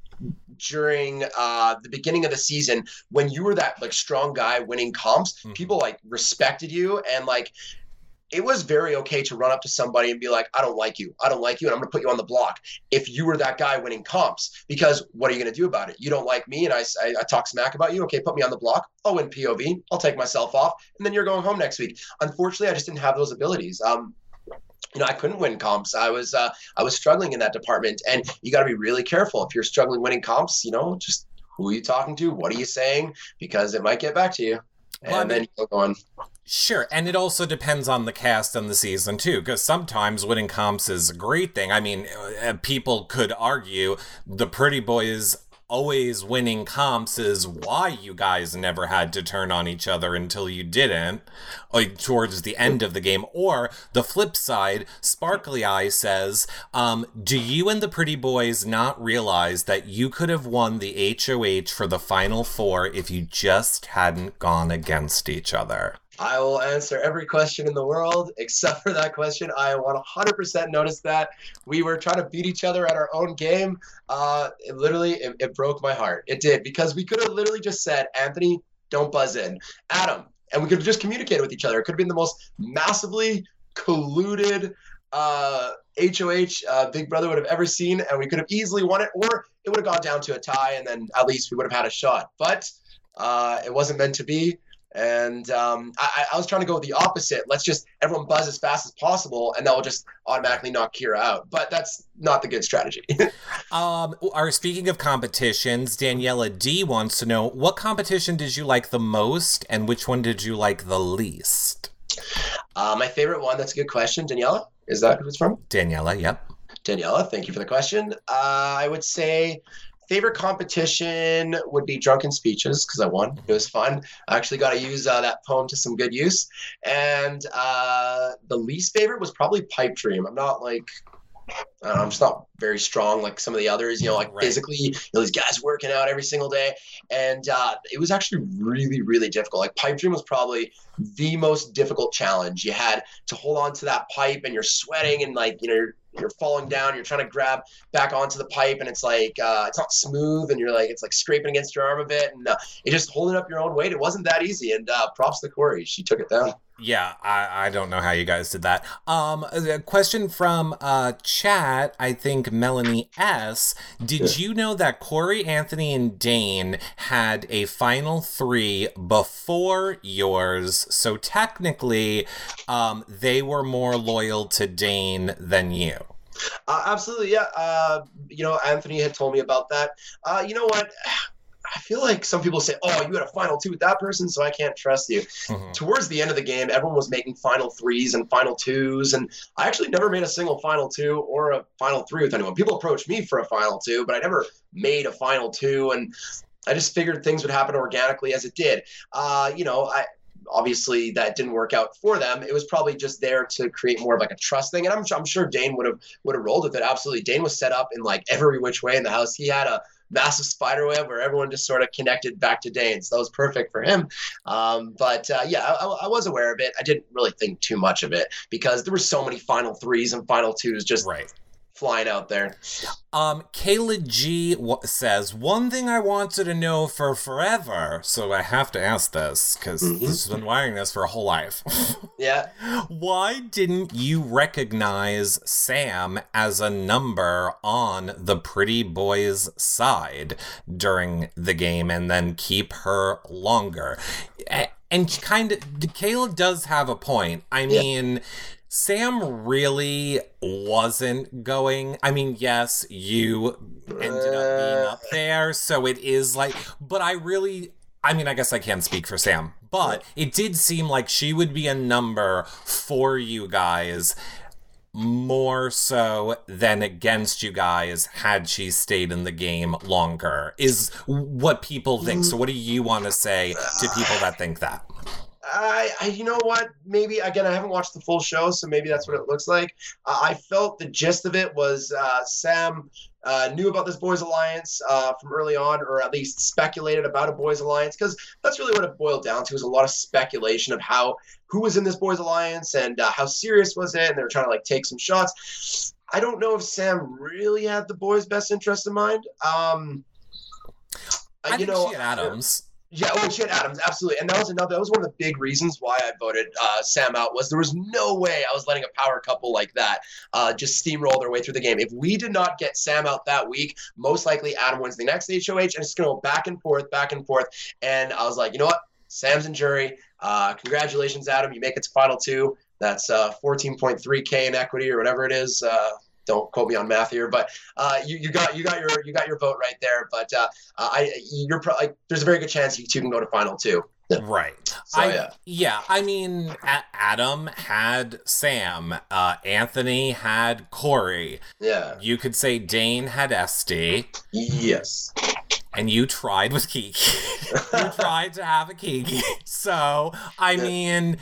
during uh, the beginning of the season, when you were that like strong guy winning comps, Mhm. people like respected you and like. It was very okay to run up to somebody and be like, I don't like you. I don't like you, and I'm going to put you on the block. If you were that guy winning comps, because what are you going to do about it? You don't like me, and I, I, I talk smack about you. Okay, put me on the block. I'll win POV. I'll take myself off, and then you're going home next week unfortunately, I just didn't have those abilities. Um, you know, I couldn't win comps. I was uh, I was struggling in that department, and you got to be really careful if you're struggling winning comps. You know, just who are you talking to? What are you saying? Because it might get back to you, and Well, I mean- then you go on. Sure, and it also depends on the cast and the season too, because sometimes winning comps is a great thing. I mean, uh, people could argue the Pretty Boys always winning comps is why you guys never had to turn on each other until you didn't, like towards the end of the game. Or the flip side, Sparkly Eye says, um, Do you and the Pretty Boys not realize that you could have won the HOH for the final four if you just hadn't gone against each other? I will answer every question in the world except for that question. I 100% noticed that we were trying to beat each other at our own game. Uh, it literally, it, it broke my heart. It did because we could have literally just said, Anthony, don't buzz in. Adam, and we could have just communicated with each other. It could have been the most massively colluded uh, HOH uh, Big Brother would have ever seen, and we could have easily won it, or it would have gone down to a tie, and then at least we would have had a shot. But uh, it wasn't meant to be. And um, I, I, was trying to go the opposite. Let's just everyone buzz as fast as possible, and that will just automatically knock Kyra out. But that's not the good strategy. um, are speaking of competitions, Daniela D wants to know what competition did you like the most, and which one did you like the least? Uh, my favorite one. That's a good question. Daniela, is that who it's from? Daniela. Yep. Daniela, thank you for the question. Uh, I would say favorite competition would be drunken speeches because I won. It was fun. I actually got to use uh, that poem to some good use. And uh, the least favorite was probably pipe dream. I'm not like I'm just not very strong like some of the others. You know, like right. physically, you know, these guys working out every single day, and uh, it was actually really, really difficult. Like pipe dream was probably the most difficult challenge. You had to hold on to that pipe, and you're sweating, and like you know, you're, you're falling down. You're trying to grab back onto the pipe, and it's like uh, it's not smooth, and you're like it's like scraping against your arm a bit, and uh, it just holding up your own weight. It wasn't that easy, and uh, props to Cory. She took it down. Yeah, I, I don't know how you guys did that. Um, a question from uh chat. I think Melanie S. Did yeah. you know that Cory, Anthony, and Dane had a final three before yours? So technically, um, they were more loyal to Dane than you. Uh, absolutely, yeah. Uh, you know, Anthony had told me about that. Uh, you know what? I feel like some people say, "Oh, you had a final two with that person, so I can't trust you." Mm-hmm. Towards the end of the game, everyone was making final threes and final twos, and I actually never made a single final two or a final three with anyone. People approached me for a final two, but I never made a final two, and I just figured things would happen organically as it did. Uh, you know, I obviously that didn't work out for them. It was probably just there to create more of like a trust thing. And I'm, I'm sure Dane would have would have rolled with it. Absolutely, Dane was set up in like every which way in the house. He had a massive spider web where everyone just sort of connected back to Dane. So that was perfect for him. Um, but uh, yeah, I, I, was aware of it. I didn't really think too much of it because there were so many final threes and final twos just right flying out there. Um, Kayla G says one thing I wanted to know for forever, so I have to ask this because mm-hmm. this has been wiring this for a whole life. yeah. Why didn't you recognize Sam as a number on the pretty boy's side during the game and then keep her longer? And kind of, Kayla does have a point. I mean. Yeah Sam really wasn't going. I mean, yes, you ended up being up there, so it is like, but I really. I mean, I guess I can't speak for Sam, but it did seem like she would be a number for you guys more so than against you guys had she stayed in the game longer, is what people think. So, what do you want to say to people that think that? I, I, you know what? Maybe again, I haven't watched the full show, so maybe that's what it looks like. Uh, I felt the gist of it was uh, Sam uh, knew about this boys' alliance uh, from early on, or at least speculated about a boys' alliance, because that's really what it boiled down to. Was a lot of speculation of how who was in this boys' alliance and uh, how serious was it, and they were trying to like take some shots. I don't know if Sam really had the boys' best interest in mind. Um, I you know, Adams. Yeah, oh shit, Adams, absolutely, and that was another. That was one of the big reasons why I voted uh, Sam out. Was there was no way I was letting a power couple like that uh, just steamroll their way through the game. If we did not get Sam out that week, most likely Adam wins the next HOH, and it's going to go back and forth, back and forth. And I was like, you know what, Sam's in jury. Uh, congratulations, Adam, you make it to final two. That's 14.3k uh, in equity or whatever it is uh, don't quote me on math here, but uh, you, you got you got your you got your vote right there. But uh, I you're pro- like, there's a very good chance you two can go to final two. Right. So I, yeah. yeah, I mean, Adam had Sam, uh, Anthony had Cory. Yeah. You could say Dane had Esty, Yes. and you tried with Kiki. you tried to have a Kiki. So, I mean,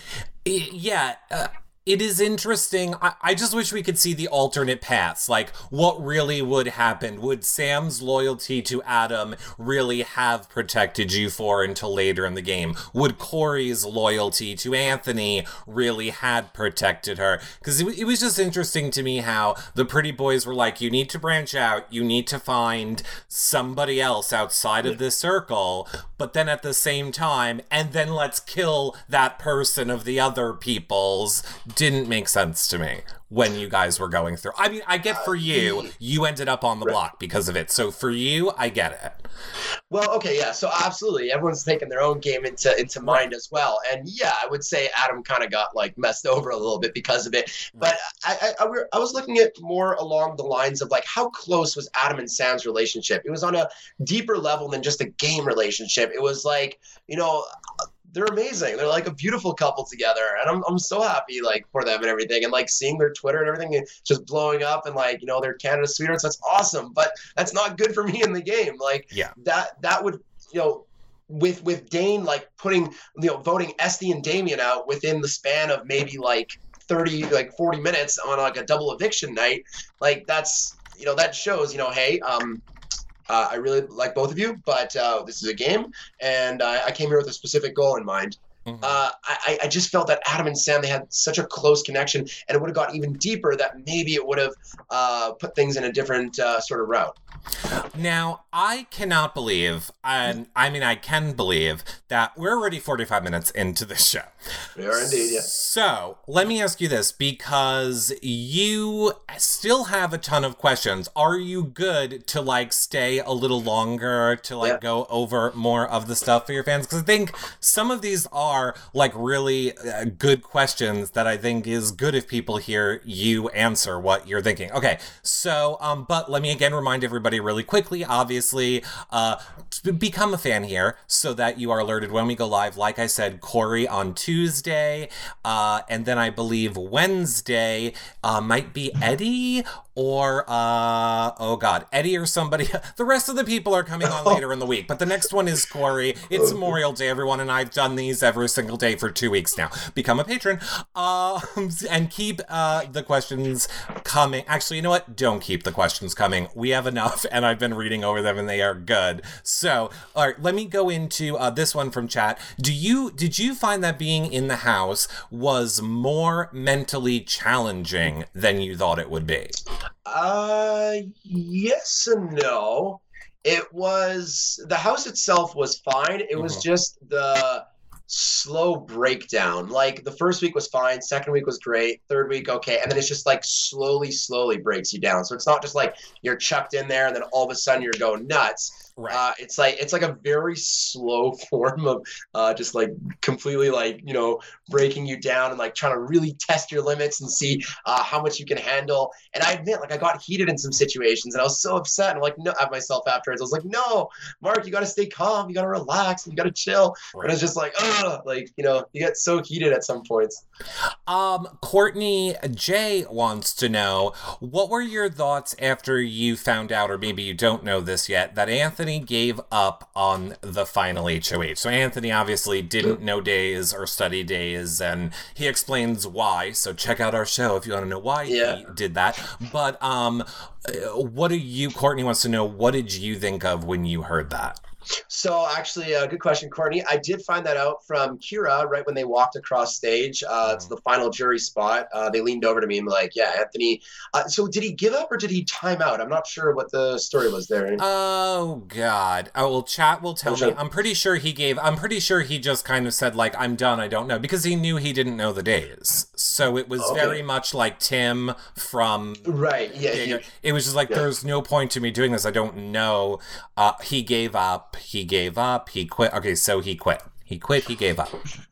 yeah. Uh, it is interesting. I, I just wish we could see the alternate paths. Like, what really would happen? Would Sam's loyalty to Adam really have protected you for until later in the game? Would Cory's loyalty to Anthony really had protected her? Because it, it was just interesting to me how the pretty boys were like, you need to branch out, you need to find somebody else outside of this circle, but then at the same time, and then let's kill that person of the other people's didn't make sense to me when you guys were going through. I mean, I get for uh, you, you ended up on the block because of it. So for you, I get it. Well, okay, yeah. So absolutely, everyone's taking their own game into into mind as well. And yeah, I would say Adam kind of got like messed over a little bit because of it. But I I, I, were- I was looking at more along the lines of like how close was Adam and Sam's relationship? It was on a deeper level than just a game relationship. It was like you know. They're amazing. They're like a beautiful couple together, and I'm, I'm so happy like for them and everything, and like seeing their Twitter and everything just blowing up, and like you know they're Canada sweethearts. That's awesome, but that's not good for me in the game. Like Yeah. that that would you know with with Dane like putting you know voting Esty and Damien out within the span of maybe like 30 like 40 minutes on like a double eviction night like that's you know that shows you know hey um I really like both of you, but uh, this is a game, and I, I came here with a specific goal in mind. Mhm. Uh, I, I just felt that Adam and Sam they had such a close connection, and it would have got even deeper. That maybe it would have uh, put things in a different uh, sort of route. Now, I cannot believe, and I mean, I can believe that we're already 45 minutes into this show. We are indeed, yeah. So, let me ask you this because you still have a ton of questions. Are you good to like stay a little longer to like Yeah. go over more of the stuff for your fans? Because I think some of these are like really uh, good questions that I think is good if people hear you answer what you're thinking. Okay, so, um, but let me again remind everybody really quickly obviously, uh, become a fan here so that you are alerted when we go live. Like I said, Cory on Tuesday, uh, and then I believe Wednesday uh, might be Eddie or uh, oh god, Eddie or somebody. The rest of the people are coming on later in the week, but the next one is Cory. It's Memorial Day, everyone, and I've done these every single day for two weeks now. Become a patron, um, and keep uh, the questions coming. Actually, you know what? Don't keep the questions coming. We have enough, and I've been reading over them, and they are good. So, all right, let me go into uh, this one from chat. Do you did you find that being in the house was more mentally challenging than you thought it would be? Uh, yes and no. It was the house itself was fine. It was Mhm. just the slow breakdown. Like the first week was fine, second week was great, third week okay, and then it's just like slowly, slowly breaks you down. So it's not just like you're chucked in there and then all of a sudden you're going nuts. Right. Uh, it's like it's like a very slow form of uh, just like completely like you know breaking you down and like trying to really test your limits and see uh, how much you can handle. And I admit, like I got heated in some situations and I was so upset. And I'm like, no, at myself afterwards. I was like, no, Mark, you got to stay calm. You got to relax. You got to chill. But it's just like, ugh, like you know, you get so heated at some points. Um, Courtney J wants to know what were your thoughts after you found out, or maybe you don't know this yet, that Anthony gave up on the final HOH. So Anthony obviously didn't know days or study days, and he explains why. So check out our show if you want to know why Yeah. he did that. But um, uh, what do you? Courtney wants to know what did you think of when you heard that? So actually, uh, good question, Courtney. I did find that out from Kyra right when they walked across stage uh, to the final jury spot. Uh, they leaned over to me and like, "Yeah, Anthony." Uh, so did he give up or did he time out? I'm not sure what the story was there. Oh God! Oh well, chat will tell me. Sure. I'm pretty sure he gave. I'm pretty sure he just kind of said like, "I'm done. I don't know," because he knew he didn't know the days. So it was Okay. very much like Tim from. Right. Yeah. Yeah, he- It was just like Yeah. there's no point to me doing this. I don't know. Uh, he gave up. He gave up. He quit. Okay, so he quit. He quit. He gave up.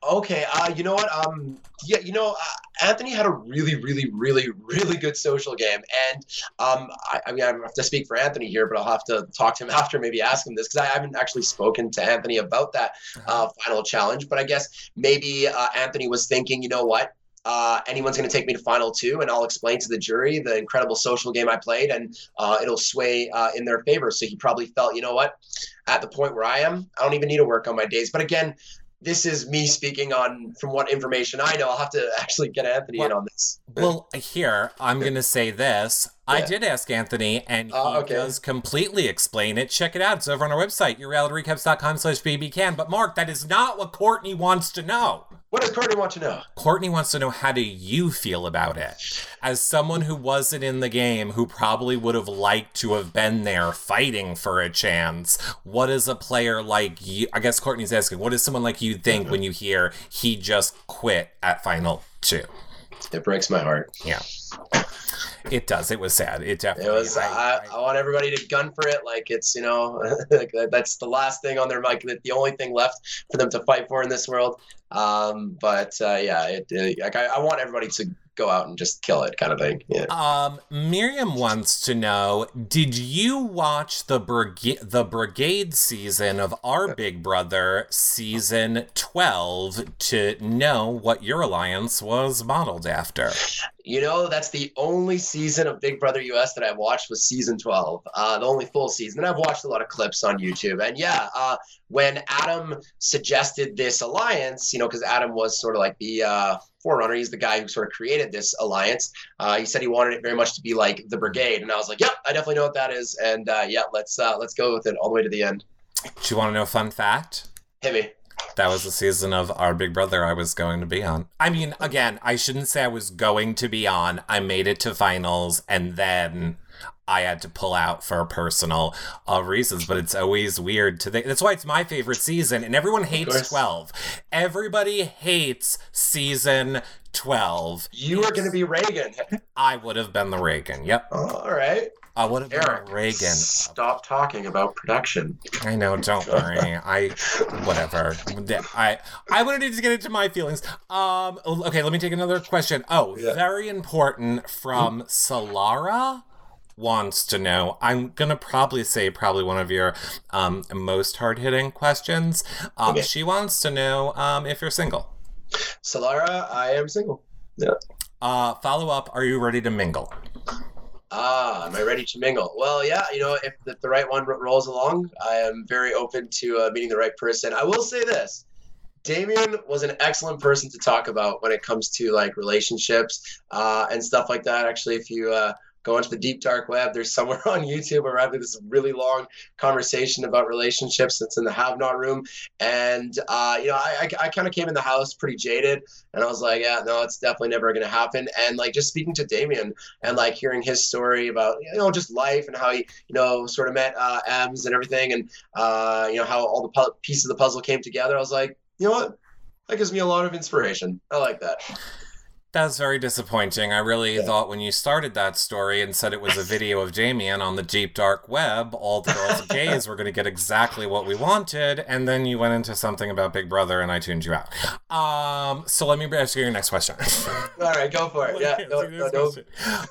Okay. Uh, you know what? Um. Yeah. You know, uh, Anthony had a really, really, really, really good social game, and um, I, I mean, I don't have to speak for Anthony here, but I'll have to talk to him after, maybe ask him this because I haven't actually spoken to Anthony about that uh, final challenge. But I guess maybe uh, Anthony was thinking, you know what? Uh, anyone's going to take me to final two, and I'll explain to the jury the incredible social game I played, and uh, it'll sway uh, in their favor. So he probably felt, you know what, at the point where I am, I don't even need to work on my days. But again, this is me speaking on from what information I know. I'll have to actually get Anthony well, in on this. well, here I'm going to say this. Yeah. I did ask Anthony, and he uh, okay. does completely explain it. Check it out. It's over on our website, yourrealityrecaps.com slash bbcan. But Mark, that is not what Courtney wants to know. What does Courtney want to know? Courtney wants to know how do you feel about it? As someone who wasn't in the game, who probably would have liked to have been there fighting for a chance, what is a player like you? I guess Courtney's asking, what does someone like you think mm-hmm. when you hear he just quit at Final 2? It breaks my heart. Yeah. It does. It was sad. It definitely. It was. I, I, I, want everybody to gun for it. Like it's you know, like that's the last thing on their like the only thing left for them to fight for in this world. Um, but uh, yeah, it, it, like I, I want everybody to go out and just kill it kind of thing. Yeah. Um, Miriam wants to know: Did you watch the brigade the brigade season of Our Big Brother season twelve to know what your alliance was modeled after? You know, that's the only season of Big Brother US that I've watched was season 12, uh, the only full season. And I've watched a lot of clips on YouTube. And yeah, uh, when Adam suggested this alliance, you know, because Adam was sort of like the uh, forerunner, he's the guy who sort of created this alliance. Uh, he said he wanted it very much to be like the Brigade, and I was like, "Yep, I definitely know what that is." And uh, yeah, let's uh, let's go with it all the way to the end. Do you want to know a fun fact? Hit me that was the season of Our Big Brother I was going to be on. I mean, again, I shouldn't say I was going to be on. I made it to finals and then I had to pull out for personal uh, reasons, but it's always weird to think. That's why it's my favorite season, and everyone hates 12. Everybody hates season 12. You are going to be Reagan. I would have been the Reagan. Yep. All right. I would have been Reagan. Stop talking about production. I know. Don't worry. I whatever. I I wouldn't need to get into my feelings. Um. Okay. Let me take another question. Oh, yeah. very important from Solara wants to know. I'm gonna probably say probably one of your um, most hard hitting questions. Um, okay. She wants to know um, if you're single. Solara, I am single. Yeah. Uh, follow up. Are you ready to mingle? Ah, am I ready to mingle? Well, yeah, you know, if the, the right one rolls along, I am very open to uh, meeting the right person. I will say this. Damien was an excellent person to talk about when it comes to like relationships uh, and stuff like that. Actually, if you uh, go into the deep dark web. There's somewhere on YouTube where we're this really long conversation about relationships. that's in the have not room. And, uh, you know, I, I, I kind of came in the house pretty jaded and I was like, yeah, no, it's definitely never going to happen. And like just speaking to Damien and like hearing his story about, you know, just life and how he, you know, sort of met uh, Ems and everything and, uh, you know, how all the pu- pieces of the puzzle came together. I was like, you know what? That gives me a lot of inspiration. I like that. That's very disappointing. I really yeah. thought when you started that story and said it was a video of Damien on the deep dark web, all the girls and gays were going to get exactly what we wanted, and then you went into something about Big Brother, and I tuned you out. Um, so let me ask you your next question. all right, go for it. Yeah, no, no, no.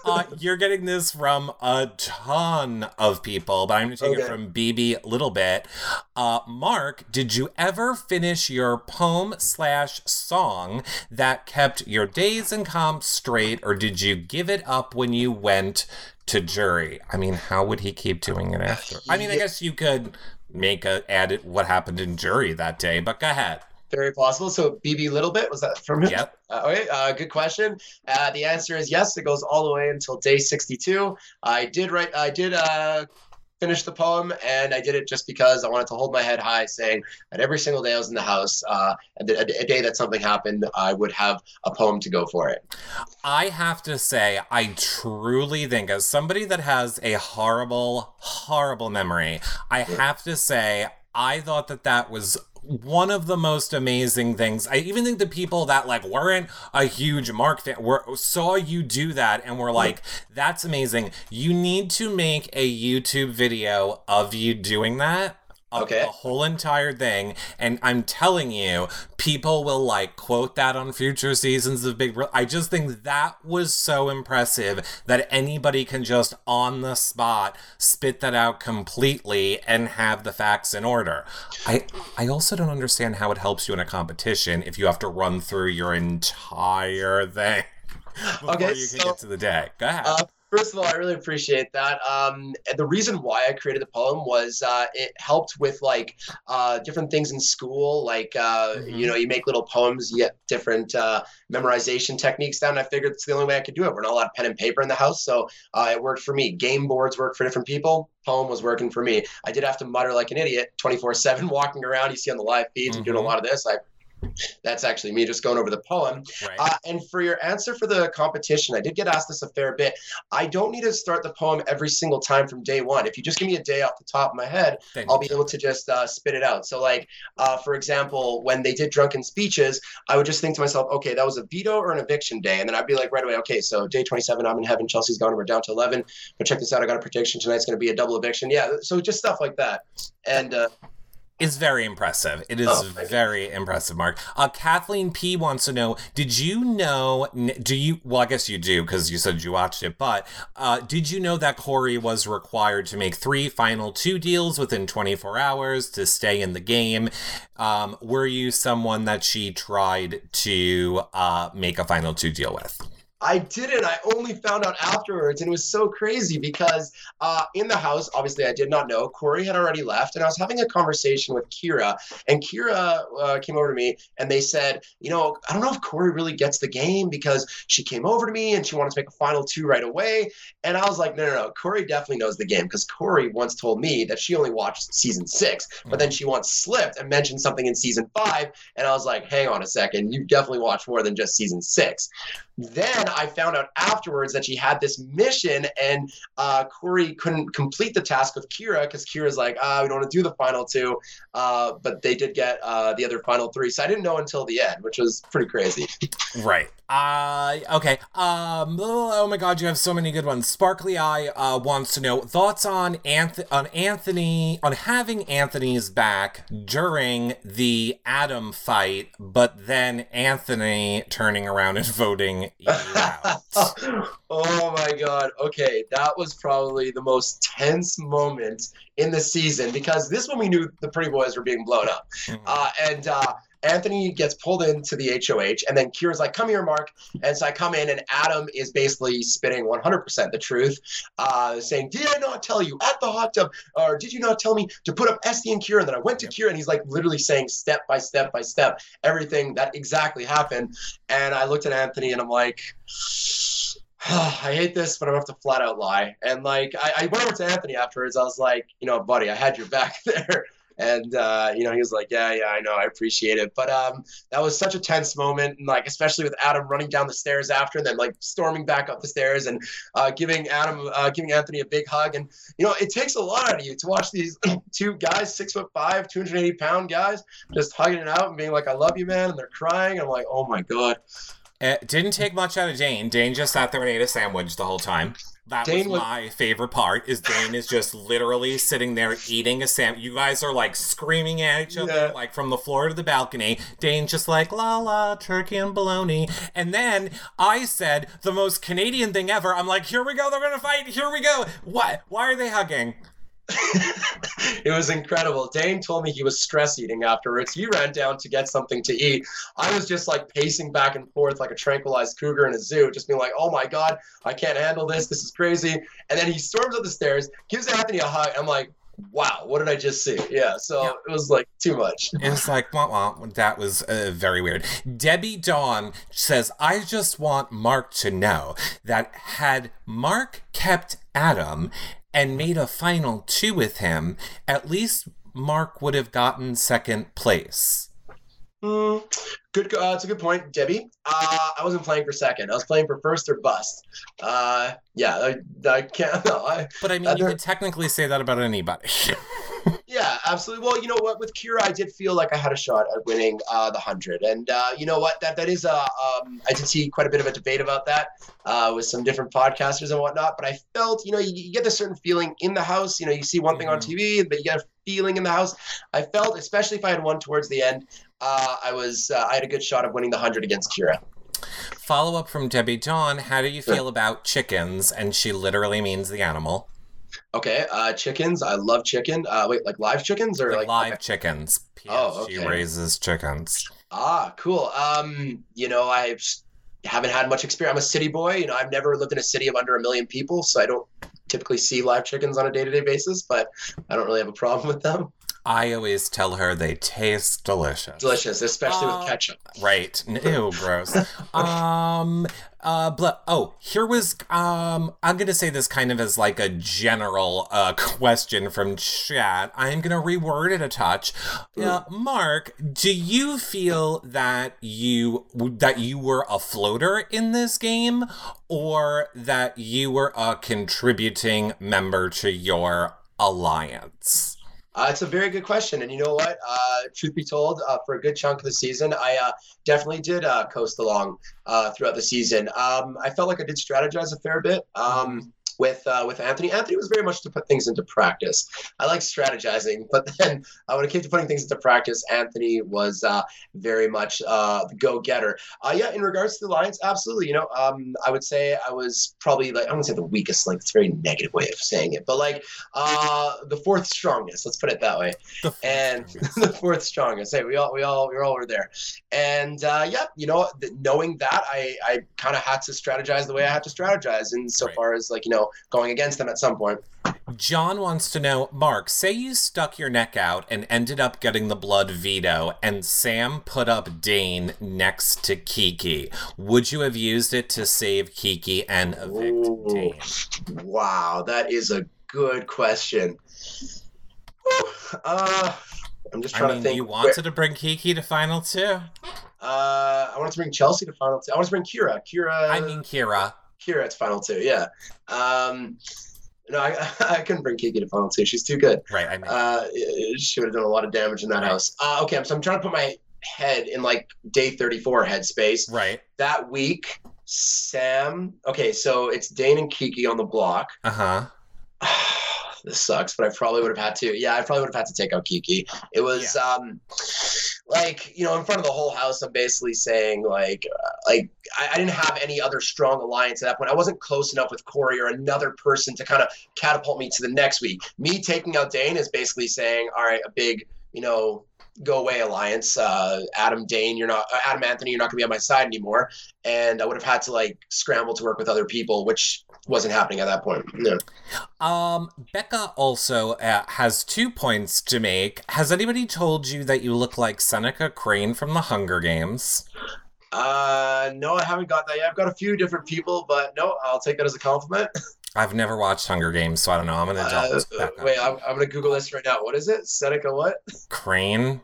Uh, you're getting this from a ton of people, but I'm going to take okay. it from BB little bit. Uh, Mark, did you ever finish your poem slash song that kept your days and comp straight, or did you give it up when you went to jury? I mean, how would he keep doing it after? I mean, I guess you could make a add what happened in jury that day, but go ahead. Very possible. So BB Little Bit was that from him? Yep. Uh, okay. Uh, good question. Uh, the answer is yes. It goes all the way until day sixty-two. I did write. I did uh, finish the poem, and I did it just because I wanted to hold my head high, saying that every single day I was in the house, uh, and a, a day that something happened, I would have a poem to go for it. I have to say, I truly think, as somebody that has a horrible, horrible memory, I have to say, I thought that that was one of the most amazing things. I even think the people that like weren't a huge Mark fan were saw you do that and were like, "That's amazing." You need to make a YouTube video of you doing that Okay. the whole entire thing. And I'm telling you, people will like quote that on future seasons of Big Brother. I just think that was so impressive that anybody can just on the spot spit that out completely and have the facts in order. I I also don't understand how it helps you in a competition if you have to run through your entire thing before Okay, you can so- get to the day. Go ahead. Uh, First of all, I really appreciate that. Um, the reason why I created the poem was uh, it helped with like uh, different things in school. Like uh, Mhm. you know, you make little poems, you get different uh, memorization techniques down. And I figured it's the only way I could do it. We're not allowed pen and paper in the house, so uh, it worked for me. Game boards work for different people. Poem was working for me. I did have to mutter like an idiot, twenty four seven, walking around. You see on the live feeds, and doing a Mhm. lot of this. I that's actually me just going over the poem. right. Uh, and for your answer for the competition, I did get asked this a fair bit. I don't need to start the poem every single time from day one. If you just give me a day off the top of my head, Then I'll be able to just uh, spit it out. So, like, uh, for example, when they did drunken speeches, I would just think to myself, okay, that was a veto or an eviction day. And then I'd be like, right away, okay, so day 27, I'm in heaven, Chelsea's gone, we're down to 11. But check this out, I got a prediction tonight's going to be a double eviction. Yeah, so just stuff like that. And uh, is very impressive. It is Oh, thank you. very impressive, Mark. Uh, Kathleen P wants to know: Did you know? Do you? Well, I guess you do because you said you watched it. But uh, did you know that Cory was required to make three final two deals within 24 hours to stay in the game? Um, were you someone that she tried to uh, make a final two deal with? I didn't. I only found out afterwards, and it was so crazy because uh, in the house, obviously, I did not know Cory had already left, and I was having a conversation with Kyra, and Kyra uh, came over to me, and they said, you know, I don't know if Cory really gets the game because she came over to me and she wanted to make a final two right away, and I was like, no, no, no, Cory definitely knows the game because Cory once told me that she only watched season six, but then she once slipped and mentioned something in season five, and I was like, hang on a second, you definitely watched more than just season six. Then I found out afterwards that she had this mission, and uh, Cory couldn't complete the task with Kyra because Kyra's like, ah, we don't want to do the final two, uh, but they did get uh, the other final three. So I didn't know until the end, which was pretty crazy. Right. Uh okay. Um oh my god, you have so many good ones. Sparkly Eye uh wants to know thoughts on Anth- on Anthony on having Anthony's back during the Adam fight, but then Anthony turning around and voting you out. oh my god. Okay, that was probably the most tense moment in the season because this one we knew the pretty boys were being blown up. Mhm. Uh, and uh, Anthony gets pulled into the HOH, and then Kyra's like, "Come here, Mark." And so I come in, and Adam is basically spitting 100% the truth, uh, saying, "Did I not tell you at the hot tub, or did you not tell me to put up Esty and Kyra?" And then I went to Kyra, and he's like literally saying step by step by step everything that exactly happened. And I looked at Anthony, and I'm like. I hate this, but I'm gonna have to flat out lie. And like, I, I went over to Anthony afterwards. I was like, you know, buddy, I had your back there. And uh, you know, he was like, "Yeah, yeah, I know, I appreciate it." But um, that was such a tense moment, and like, especially with Adam running down the stairs after, and then like storming back up the stairs and uh, giving Adam, uh, giving Anthony a big hug. And you know, it takes a lot out of you to watch these two guys, six foot five, 280 pound guys, just hugging it out and being like, "I love you, man," and they're crying. I'm like, "Oh my god." It didn't take much out of Dane. Dane just sat there and ate a sandwich the whole time. That Dane was was- my favorite part. Is Dane is just literally sitting there eating a sandwich. You guys are like screaming at each other, Yeah. like from the floor to the balcony. Dane's just like la la turkey and bologna. And then I said the most Canadian thing ever. I'm like, here we go. They're gonna fight. Here we go. What? Why are they hugging? it was incredible. Dane told me he was stress eating afterwards. He ran down to get something to eat. I was just like pacing back and forth like a tranquilized cougar in a zoo, just being like, oh my God, I can't handle this. This is crazy. And then he storms up the stairs, gives Anthony a hug. I'm like, wow, what did I just see? Yeah, so Yeah. it was like too much. It's like, wah, wah. that was uh, very weird. Debbie Dawn says, I just want Mark to know that had Mark kept Adam and made a final two with him, at least Mark would have gotten second place. Mm, good. Uh, that's a good point, Debbie. Uh, I wasn't playing for second. I was playing for first or bust. Uh, yeah, I, I can't. No, I, But I mean, you could technically say that about anybody. Yeah, absolutely. Well, you know what? With Kyra, I did feel like I had a shot at winning uh, the hundred, and uh, you know what? That that is a. Um, I did see quite a bit of a debate about that uh, with some different podcasters and whatnot. But I felt, you know, you, you get a certain feeling in the house. You know, you see one thing on Mhm. TV, but you get a feeling in the house. I felt, especially if I had won towards the end, uh, I was uh, I had a good shot of winning the hundred against Kyra. Follow up from Debbie Dawn. How do you feel about chickens? And she literally means the animal. Okay, uh, chickens. I love chicken. Uh, wait, like live chickens or Like, like, live okay. chickens. Oh, She okay. raises chickens. Ah, cool. Um, you know, I haven't had much experience. I'm a city boy. You know, I've never lived in a city of under a million people, so I don't typically see live chickens on a day-to-day basis. But I don't really have a problem with them. I always tell her they taste delicious. Delicious, especially Uh, with ketchup. Right. Ew, gross. um uh but oh, here was um I'm going to say this kind of as like a general uh question from chat. I'm going to reword it a touch. Uh, Mark, do you feel that you that you were a floater in this game or that you were a contributing member to your alliance? Uh, it's a very good question, and you know what? Uh, truth be told, uh, for a good chunk of the season, I uh, definitely did uh, coast along uh, throughout the season. Um, I felt like I did strategize a fair bit um, with uh, with Anthony. Anthony was very much to put things into practice. I like strategizing, but then uh, when it came to putting things into practice, Anthony was uh, very much uh, the go getter. Uh, yeah, in regards to the Lions, absolutely. You know, um, I would say I was probably like I wouldn't say the weakest Like It's a very negative way of saying it, but like uh, the fourth strongest. Let's put it that way and the fourth strongest. Hey, we all we all we all were there, and uh, yeah, you know, th- knowing that, I I kind of had to strategize the way I had to strategize, and so Right. far as like you know going against them at some point. John wants to know, Mark, say you stuck your neck out and ended up getting the blood veto, and Sam put up Dane next to Kiki. Would you have used it to save Kiki and evict Ooh. Dane? Wow, that is a good question. Whew. Uh, I'm just I trying mean, to think. you where- wanted to bring Kiki to final two. uh, I wanted to bring Chelsea to final two. I wanted to bring Kyra. Kyra. I mean, Kyra. Kyra at final two. Yeah. Um, no, I, I couldn't bring Kiki to final two. She's too good. Right, I mean, Uh, she would have done a lot of damage in that Right. house. Uh, okay, so I'm trying to put my head in like day 34 headspace. right. That week, Sam. Okay, so it's Dane and Kiki on the block. Uh huh. this sucks, but I probably would have had to. Yeah, I probably would have had to take out Kiki. It was um, like you know, in front of the whole house. I'm basically saying like, uh, like I, I didn't have any other strong alliance at that point. I wasn't close enough with Cory or another person to kind of catapult me to the next week. Me taking out Dane is basically saying, all right, a big, you know. Go away, alliance. Uh, Adam Dane, you're not. Uh, Adam Anthony, you're not going to be on my side anymore. And I would have had to like scramble to work with other people, which wasn't happening at that point. No. Um, Becca also uh, has two points to make. Has anybody told you that you look like Seneca Crane from the Hunger Games? Uh, no, I haven't got that yet. I've got a few different people, but no, I'll take that as a compliment. I've never watched Hunger Games, so I don't know. I'm adult. uh, wait, I'm, I'm gonna Google this right now. What is it? Seneca what? Crane?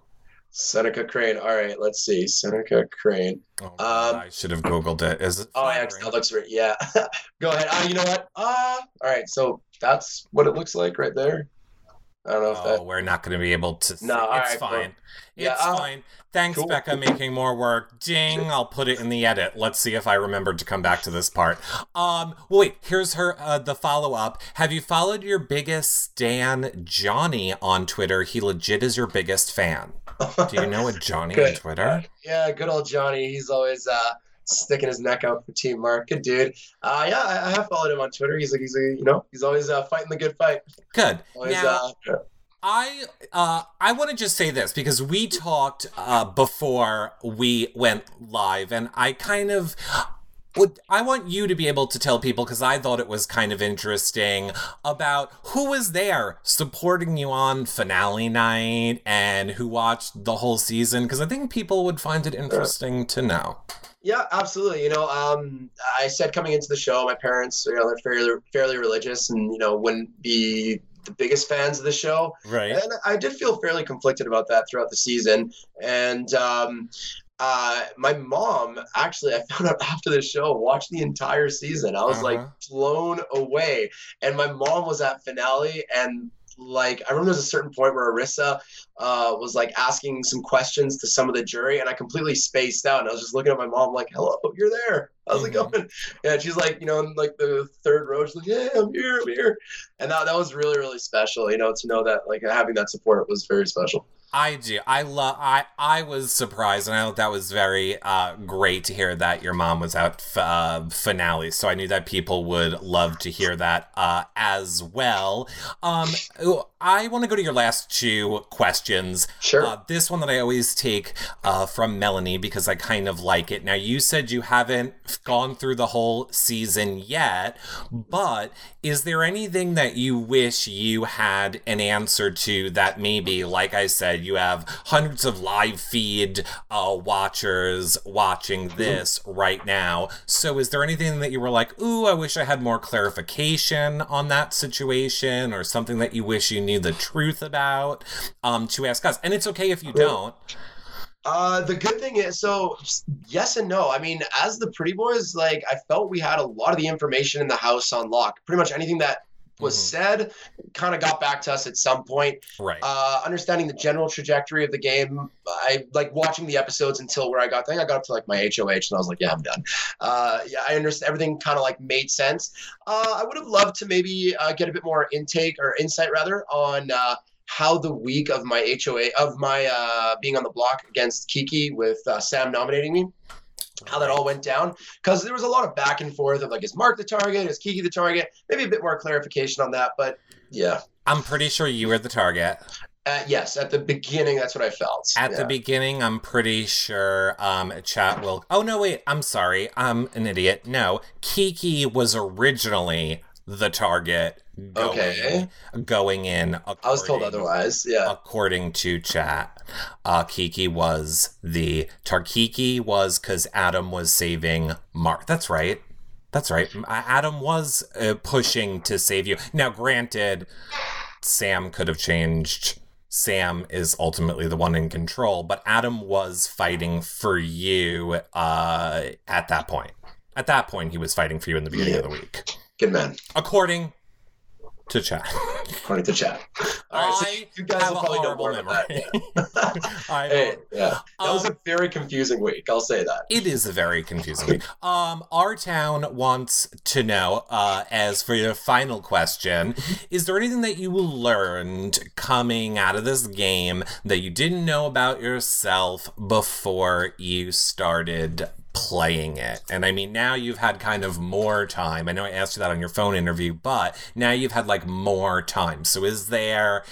Seneca Crane. All right, let's see. Seneca Crane. Oh, Um, I should have Googled it. Is it? Oh yeah, that looks right. Yeah. Go ahead. Uh, you know what? Uh, all right. So that's what it looks like right there. I don't know if Oh, that. we're not going to be able to. See. No, it's right, fine. Yeah, It's uh, fine. Thanks, cool. Becca, making more work. Ding! I'll put it in the edit. Let's see if I remembered to come back to this part. Um, well, wait. Here's her. Uh, the follow up. Have you followed your biggest stan, Johnny, on Twitter? He legit is your biggest fan. Do you know a Johnny on Twitter? Yeah, good old Johnny. He's always uh sticking his neck out for Team Mark. Good dude. Uh, yeah, I, I have followed him on Twitter. He's like, he's a, you know, he's always uh, fighting the good fight. Good. Always, Now, uh, I uh I want to just say this because we talked uh before we went live and I kind of would I want you to be able to tell people because I thought it was kind of interesting about who was there supporting you on finale night and who watched the whole season because I think people would find it interesting to know. Yeah, absolutely. You know, um, I said coming into the show, my parents, you know, they're fairly fairly religious, and you know, wouldn't be the biggest fans of the show. Right. And I did feel fairly conflicted about that throughout the season. And um, uh, my mom, actually, I found out after the show, watched the entire season. I was like Uh-huh. blown away. And my mom was at finale, and like I remember there's a certain point where Arisa uh, was like asking some questions to some of the jury, and I completely spaced out, and I was just looking at my mom like, "Hello, you're there. How's it Mhm. going?" And she's like, you know, in like the third row, she's like, "Yeah, I'm here, I'm here," and that that was really really special. You know, to know that like having that support was very special. I do. I love. I I was surprised, and I thought that was very uh, great to hear that your mom was at f- uh, finale. So I knew that people would love to hear that uh, as well. Um, I want to go to your last two questions. Sure. Uh, this one that I always take uh, from Melanie because I kind of like it. Now, you said you haven't gone through the whole season yet, but is there anything that you wish you had an answer to that maybe, like I said, you have hundreds of live feed uh, watchers watching this right now? So, is there anything that you were like, ooh, I wish I had more clarification on that situation or something that you wish you knew the truth about um, to ask us? And it's okay if you don't. Uh, the good thing is, so yes and no. I mean, as the Pretty Boys, like I felt we had a lot of the information in the house on lock. Pretty much anything that was Mhm. said kind of got back to us at some point. Right. Uh, understanding the general trajectory of the game, I like watching the episodes until where I got. I think I got up to like my HOH, and I was like, "Yeah, I'm done." Uh, yeah, I understand everything. Kind of like made sense. Uh, I would have loved to maybe uh, get a bit more intake or insight rather on uh, how the week of my HOA of my uh, being on the block against Kiki with uh, Sam nominating me how that all went down because there was a lot of back and forth of like is Mark the target is Kiki the target maybe a bit more clarification on that but yeah I'm pretty sure you were the target. uh, yes at the beginning that's what I felt At yeah. the beginning, I'm pretty sure um, chat will. Oh, no, wait. I'm sorry. I'm an idiot. No. Kiki was originally the target going, Okay. going in. I was told otherwise yeah According to chat, uh, Kiki was the Tarkiki was because Adam was saving Mark. That's right. That's right. Adam was uh, pushing to save you. Now, granted, Sam could have changed. Sam is ultimately the one in control, but Adam was fighting for you uh, at that point. At that point, he was fighting for you in the beginning of the week, good man according to chat. according to chat all right so I you guys have will a probably know more about memory. that I hey yeah that was a Um, very confusing week I'll say that It is a very confusing week. Um, our town wants to know, uh, as for your final question, is there anything that you learned coming out of this game that you didn't know about yourself before you started playing it? And I mean, now you've had kind of more time. I know I asked you that on your phone interview, but now you've had like more time. So is there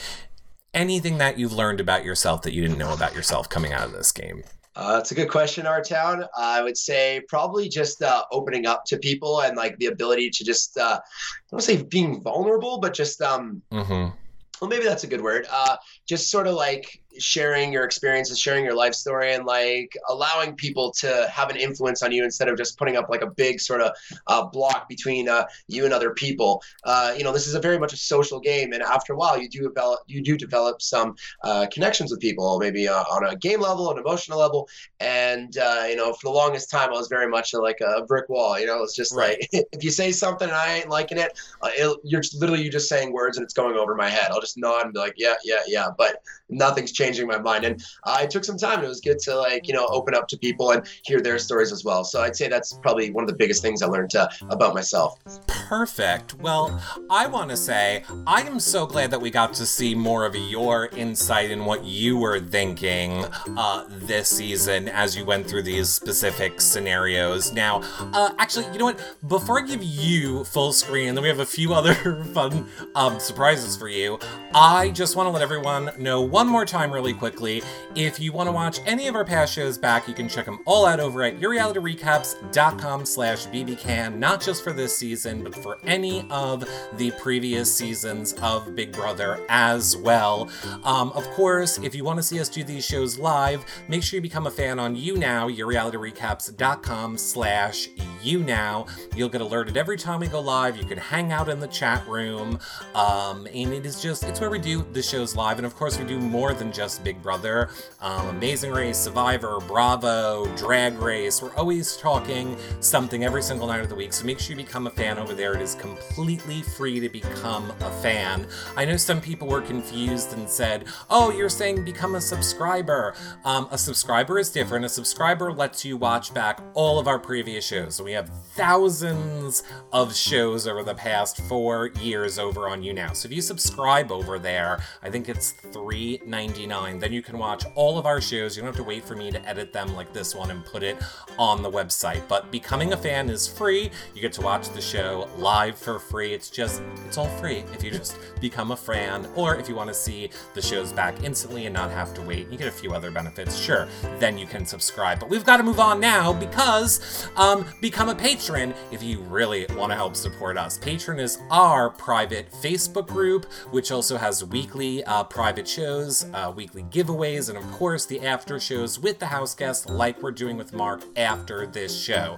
anything that you've learned about yourself that you didn't know about yourself coming out of this game? Uh, it's a good question, our town. I would say probably just uh, opening up to people and like the ability to just uh, I don't say being vulnerable, but just um, Mm-hmm. well, maybe that's a good word. Uh, just sort of like sharing your experiences, sharing your life story, and like allowing people to have an influence on you instead of just putting up like a big sort of uh, block between uh, you and other people. Uh, you know, this is a very much a social game, and after a while, you do develop you do develop some uh, connections with people, maybe uh, on a game level, an emotional level, and uh, you know, for the longest time, I was very much like a brick wall. You know, it's just Right. like if you say something and I ain't liking it, uh, it'll, you're just, literally you just saying words and it's going over my head. I'll just nod and be like, yeah, yeah, yeah, but nothing's changing my mind. And it took some time. and It was good to like you know open up to people and hear their stories as well. So I'd say that's probably one of the biggest things I learned uh, about myself. Perfect. Well, I want to say I am so glad that we got to see more of your insight in what you were thinking uh, this season as you went through these specific scenarios. Now, uh, actually, you know what? Before I give you full screen, and then we have a few other fun um, surprises for you, I just want to let everyone know one more time, really quickly. If you want to watch any of our past shows back, you can check them all out over at yourrealityrecaps.com slash bbcan, not just for this season, but for any of the previous seasons of Big Brother as well. Um, of course, if you want to see us do these shows live, make sure you become a fan on YouNow, yourrealityrecaps.com slash YouNow. You'll get alerted every time we go live. You can hang out in the chat room. Um, and it is just, it's where we do the shows live. And of course, we do more than just Big Brother. Um, Amazing Race, Survivor, Bravo, Drag Race. We're always talking something every single night of the week. So make sure you become a fan over there. It is completely free to become a fan. I know some people were confused and said, oh, you're saying become a subscriber. Um, a subscriber is different. A subscriber lets you watch back all of our previous shows. So we have thousands of shows over the past four years over on YouNow. So if you subscribe over there, I think it's $3.99. Then you can watch all of our shows. You don't have to wait for me to edit them like this one and put it on the website. But becoming a fan is free. You get to watch the show live for free. It's just, it's all free if you just become a fan or if you want to see the shows back instantly and not have to wait. You get a few other benefits, sure. Then you can subscribe. But we've got to move on now because um, become a patron if you really want to help support us. Patreon is our private Facebook group, which also has weekly uh, private shows, uh, weekly giveaways, and of course the after shows with the house guests, like we're doing with Mark after this show.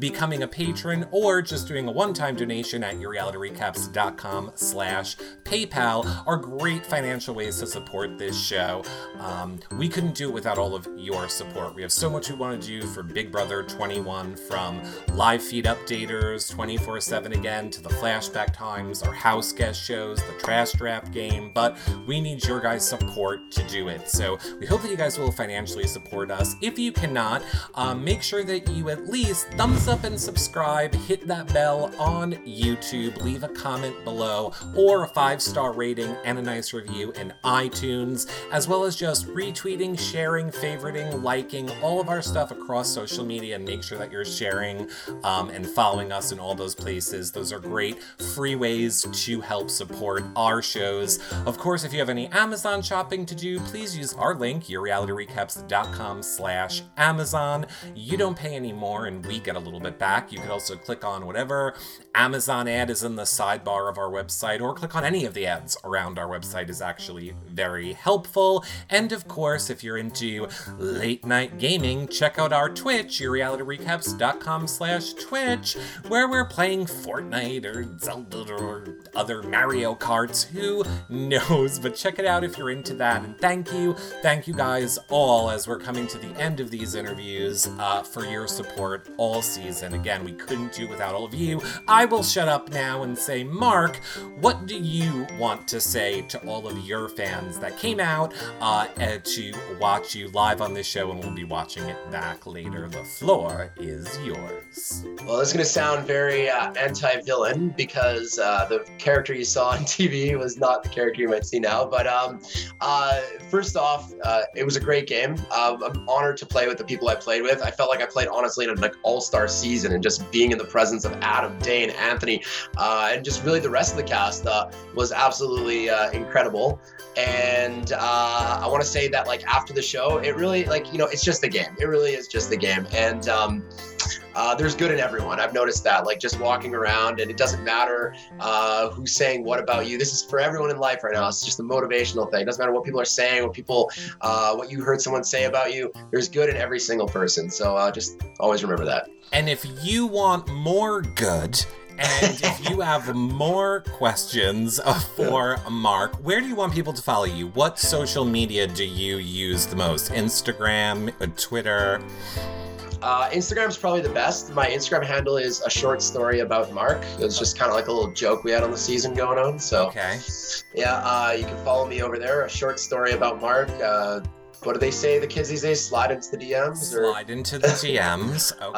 Becoming a patron or just doing a one-time donation at yourrealityrecaps.com slash PayPal are great financial ways to support this show. Um, we couldn't do it without all of your support. We have so much we want to do for Big Brother 21 from live feed updaters 24 7 again to the flashback times, our house guest shows, the trash draft game, but we need your guys' support to do it. So we hope that you guys will financially support us. If you cannot, um, make sure that you at least thumbs up and subscribe, hit that bell on YouTube, leave a comment below, or a five star rating and a nice review in iTunes, as well as just retweeting, sharing, favoriting, liking all of our stuff across social media and make sure that you're sharing um, and following us in all those places. Those are great free ways to help support our shows. Of course, if you have any Amazon shopping to do, please use our link, yourrealityrecaps.com slash Amazon. You don't pay any more and we get a little bit back. You could also click on whatever Amazon ad is in the sidebar of our website or click on any of the ads around our website is actually very helpful. And of course, if you're into late night gaming, check out our Twitch, yourrealityrecaps.com slash Twitch, where we're playing Fortnite or Zelda or other Mario Karts. Who knows? But check it out if you're into that. And thank you, thank you guys all as we're coming to the end of these interviews uh, for your support all season. Again, we couldn't do without all of you. I will shut up now and say, Mark, what do you want to say to all of your fans that came out uh, to watch you live on this show and we'll be watching it back later? The floor is yours. Well, it's going to sound very uh, anti-villain because uh, the character you saw on TV was not the character you might see now. But um, uh, first off, uh, it was a great game. Um, I'm honored to play with the people I played with. I felt like I played honestly in an like all-star season, and just being in the presence of Adam, Dane, Anthony, uh, and just really the rest of the cast was absolutely incredible. And I want to say that like after the show, it really like you know it's just the game. It really is just the game, and um, uh, there's good in everyone. I've noticed that, like just walking around, and it doesn't matter uh, who's saying what about you. This is for everyone in life right now. It's just a motivational thing. It doesn't matter what people are saying, what people, uh, what you heard someone say about you. There's good in every single person. So uh, just always remember that. And if you want more good, and if you have more questions for Mark, where do you want people to follow you? What social media do you use the most? Instagram, Twitter? Uh, Instagram's probably the best. My Instagram handle is a short story about Mark. It was just kind of like a little joke we had on the season going on. So, okay. yeah, uh, you can follow me over there. A short story about Mark. Uh, what do they say? The kids these days slide into the DMs. Slide into the DMs. Okay.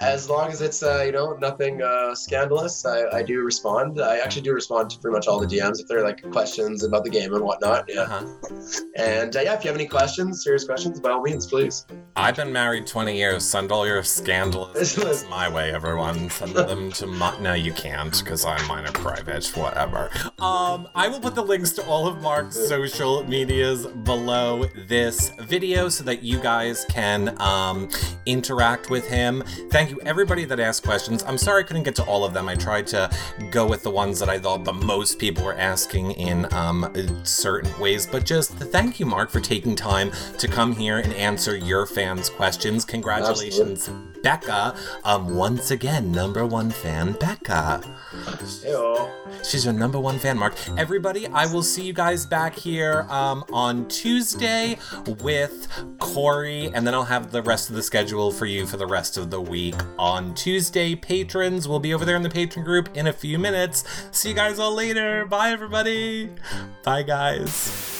As long as it's uh, you know nothing uh, scandalous, I, I do respond. I actually do respond to pretty much all the DMs if they're like questions about the game and whatnot. Yeah. Uh-huh. And uh, yeah, if you have any questions, serious questions, by all means, please. I've been married 20 years. Send all your scandalous. That's my way, everyone. Send them to my. No, you can't because I'm mine are private. Whatever. Um, I will put the links to all of Mark's social medias below this video so that you guys can um, interact with him Thank you, everybody that asked questions. I'm sorry I couldn't get to all of them. I tried to go with the ones that I thought the most people were asking in um, certain ways, but just thank you, Mark, for taking time to come here and answer your fans' questions. Congratulations, Absolutely. Becca. Um, once again, number one fan, Becca. Hello. She's your number one fan, Mark. Everybody, I will see you guys back here um, on Tuesday with Cory, and then I'll have the rest of the schedule for you for the rest of the week on Tuesday. Patrons we'll be over there in the patron group in a few minutes. See you guys all later. Bye, everybody. Bye, guys.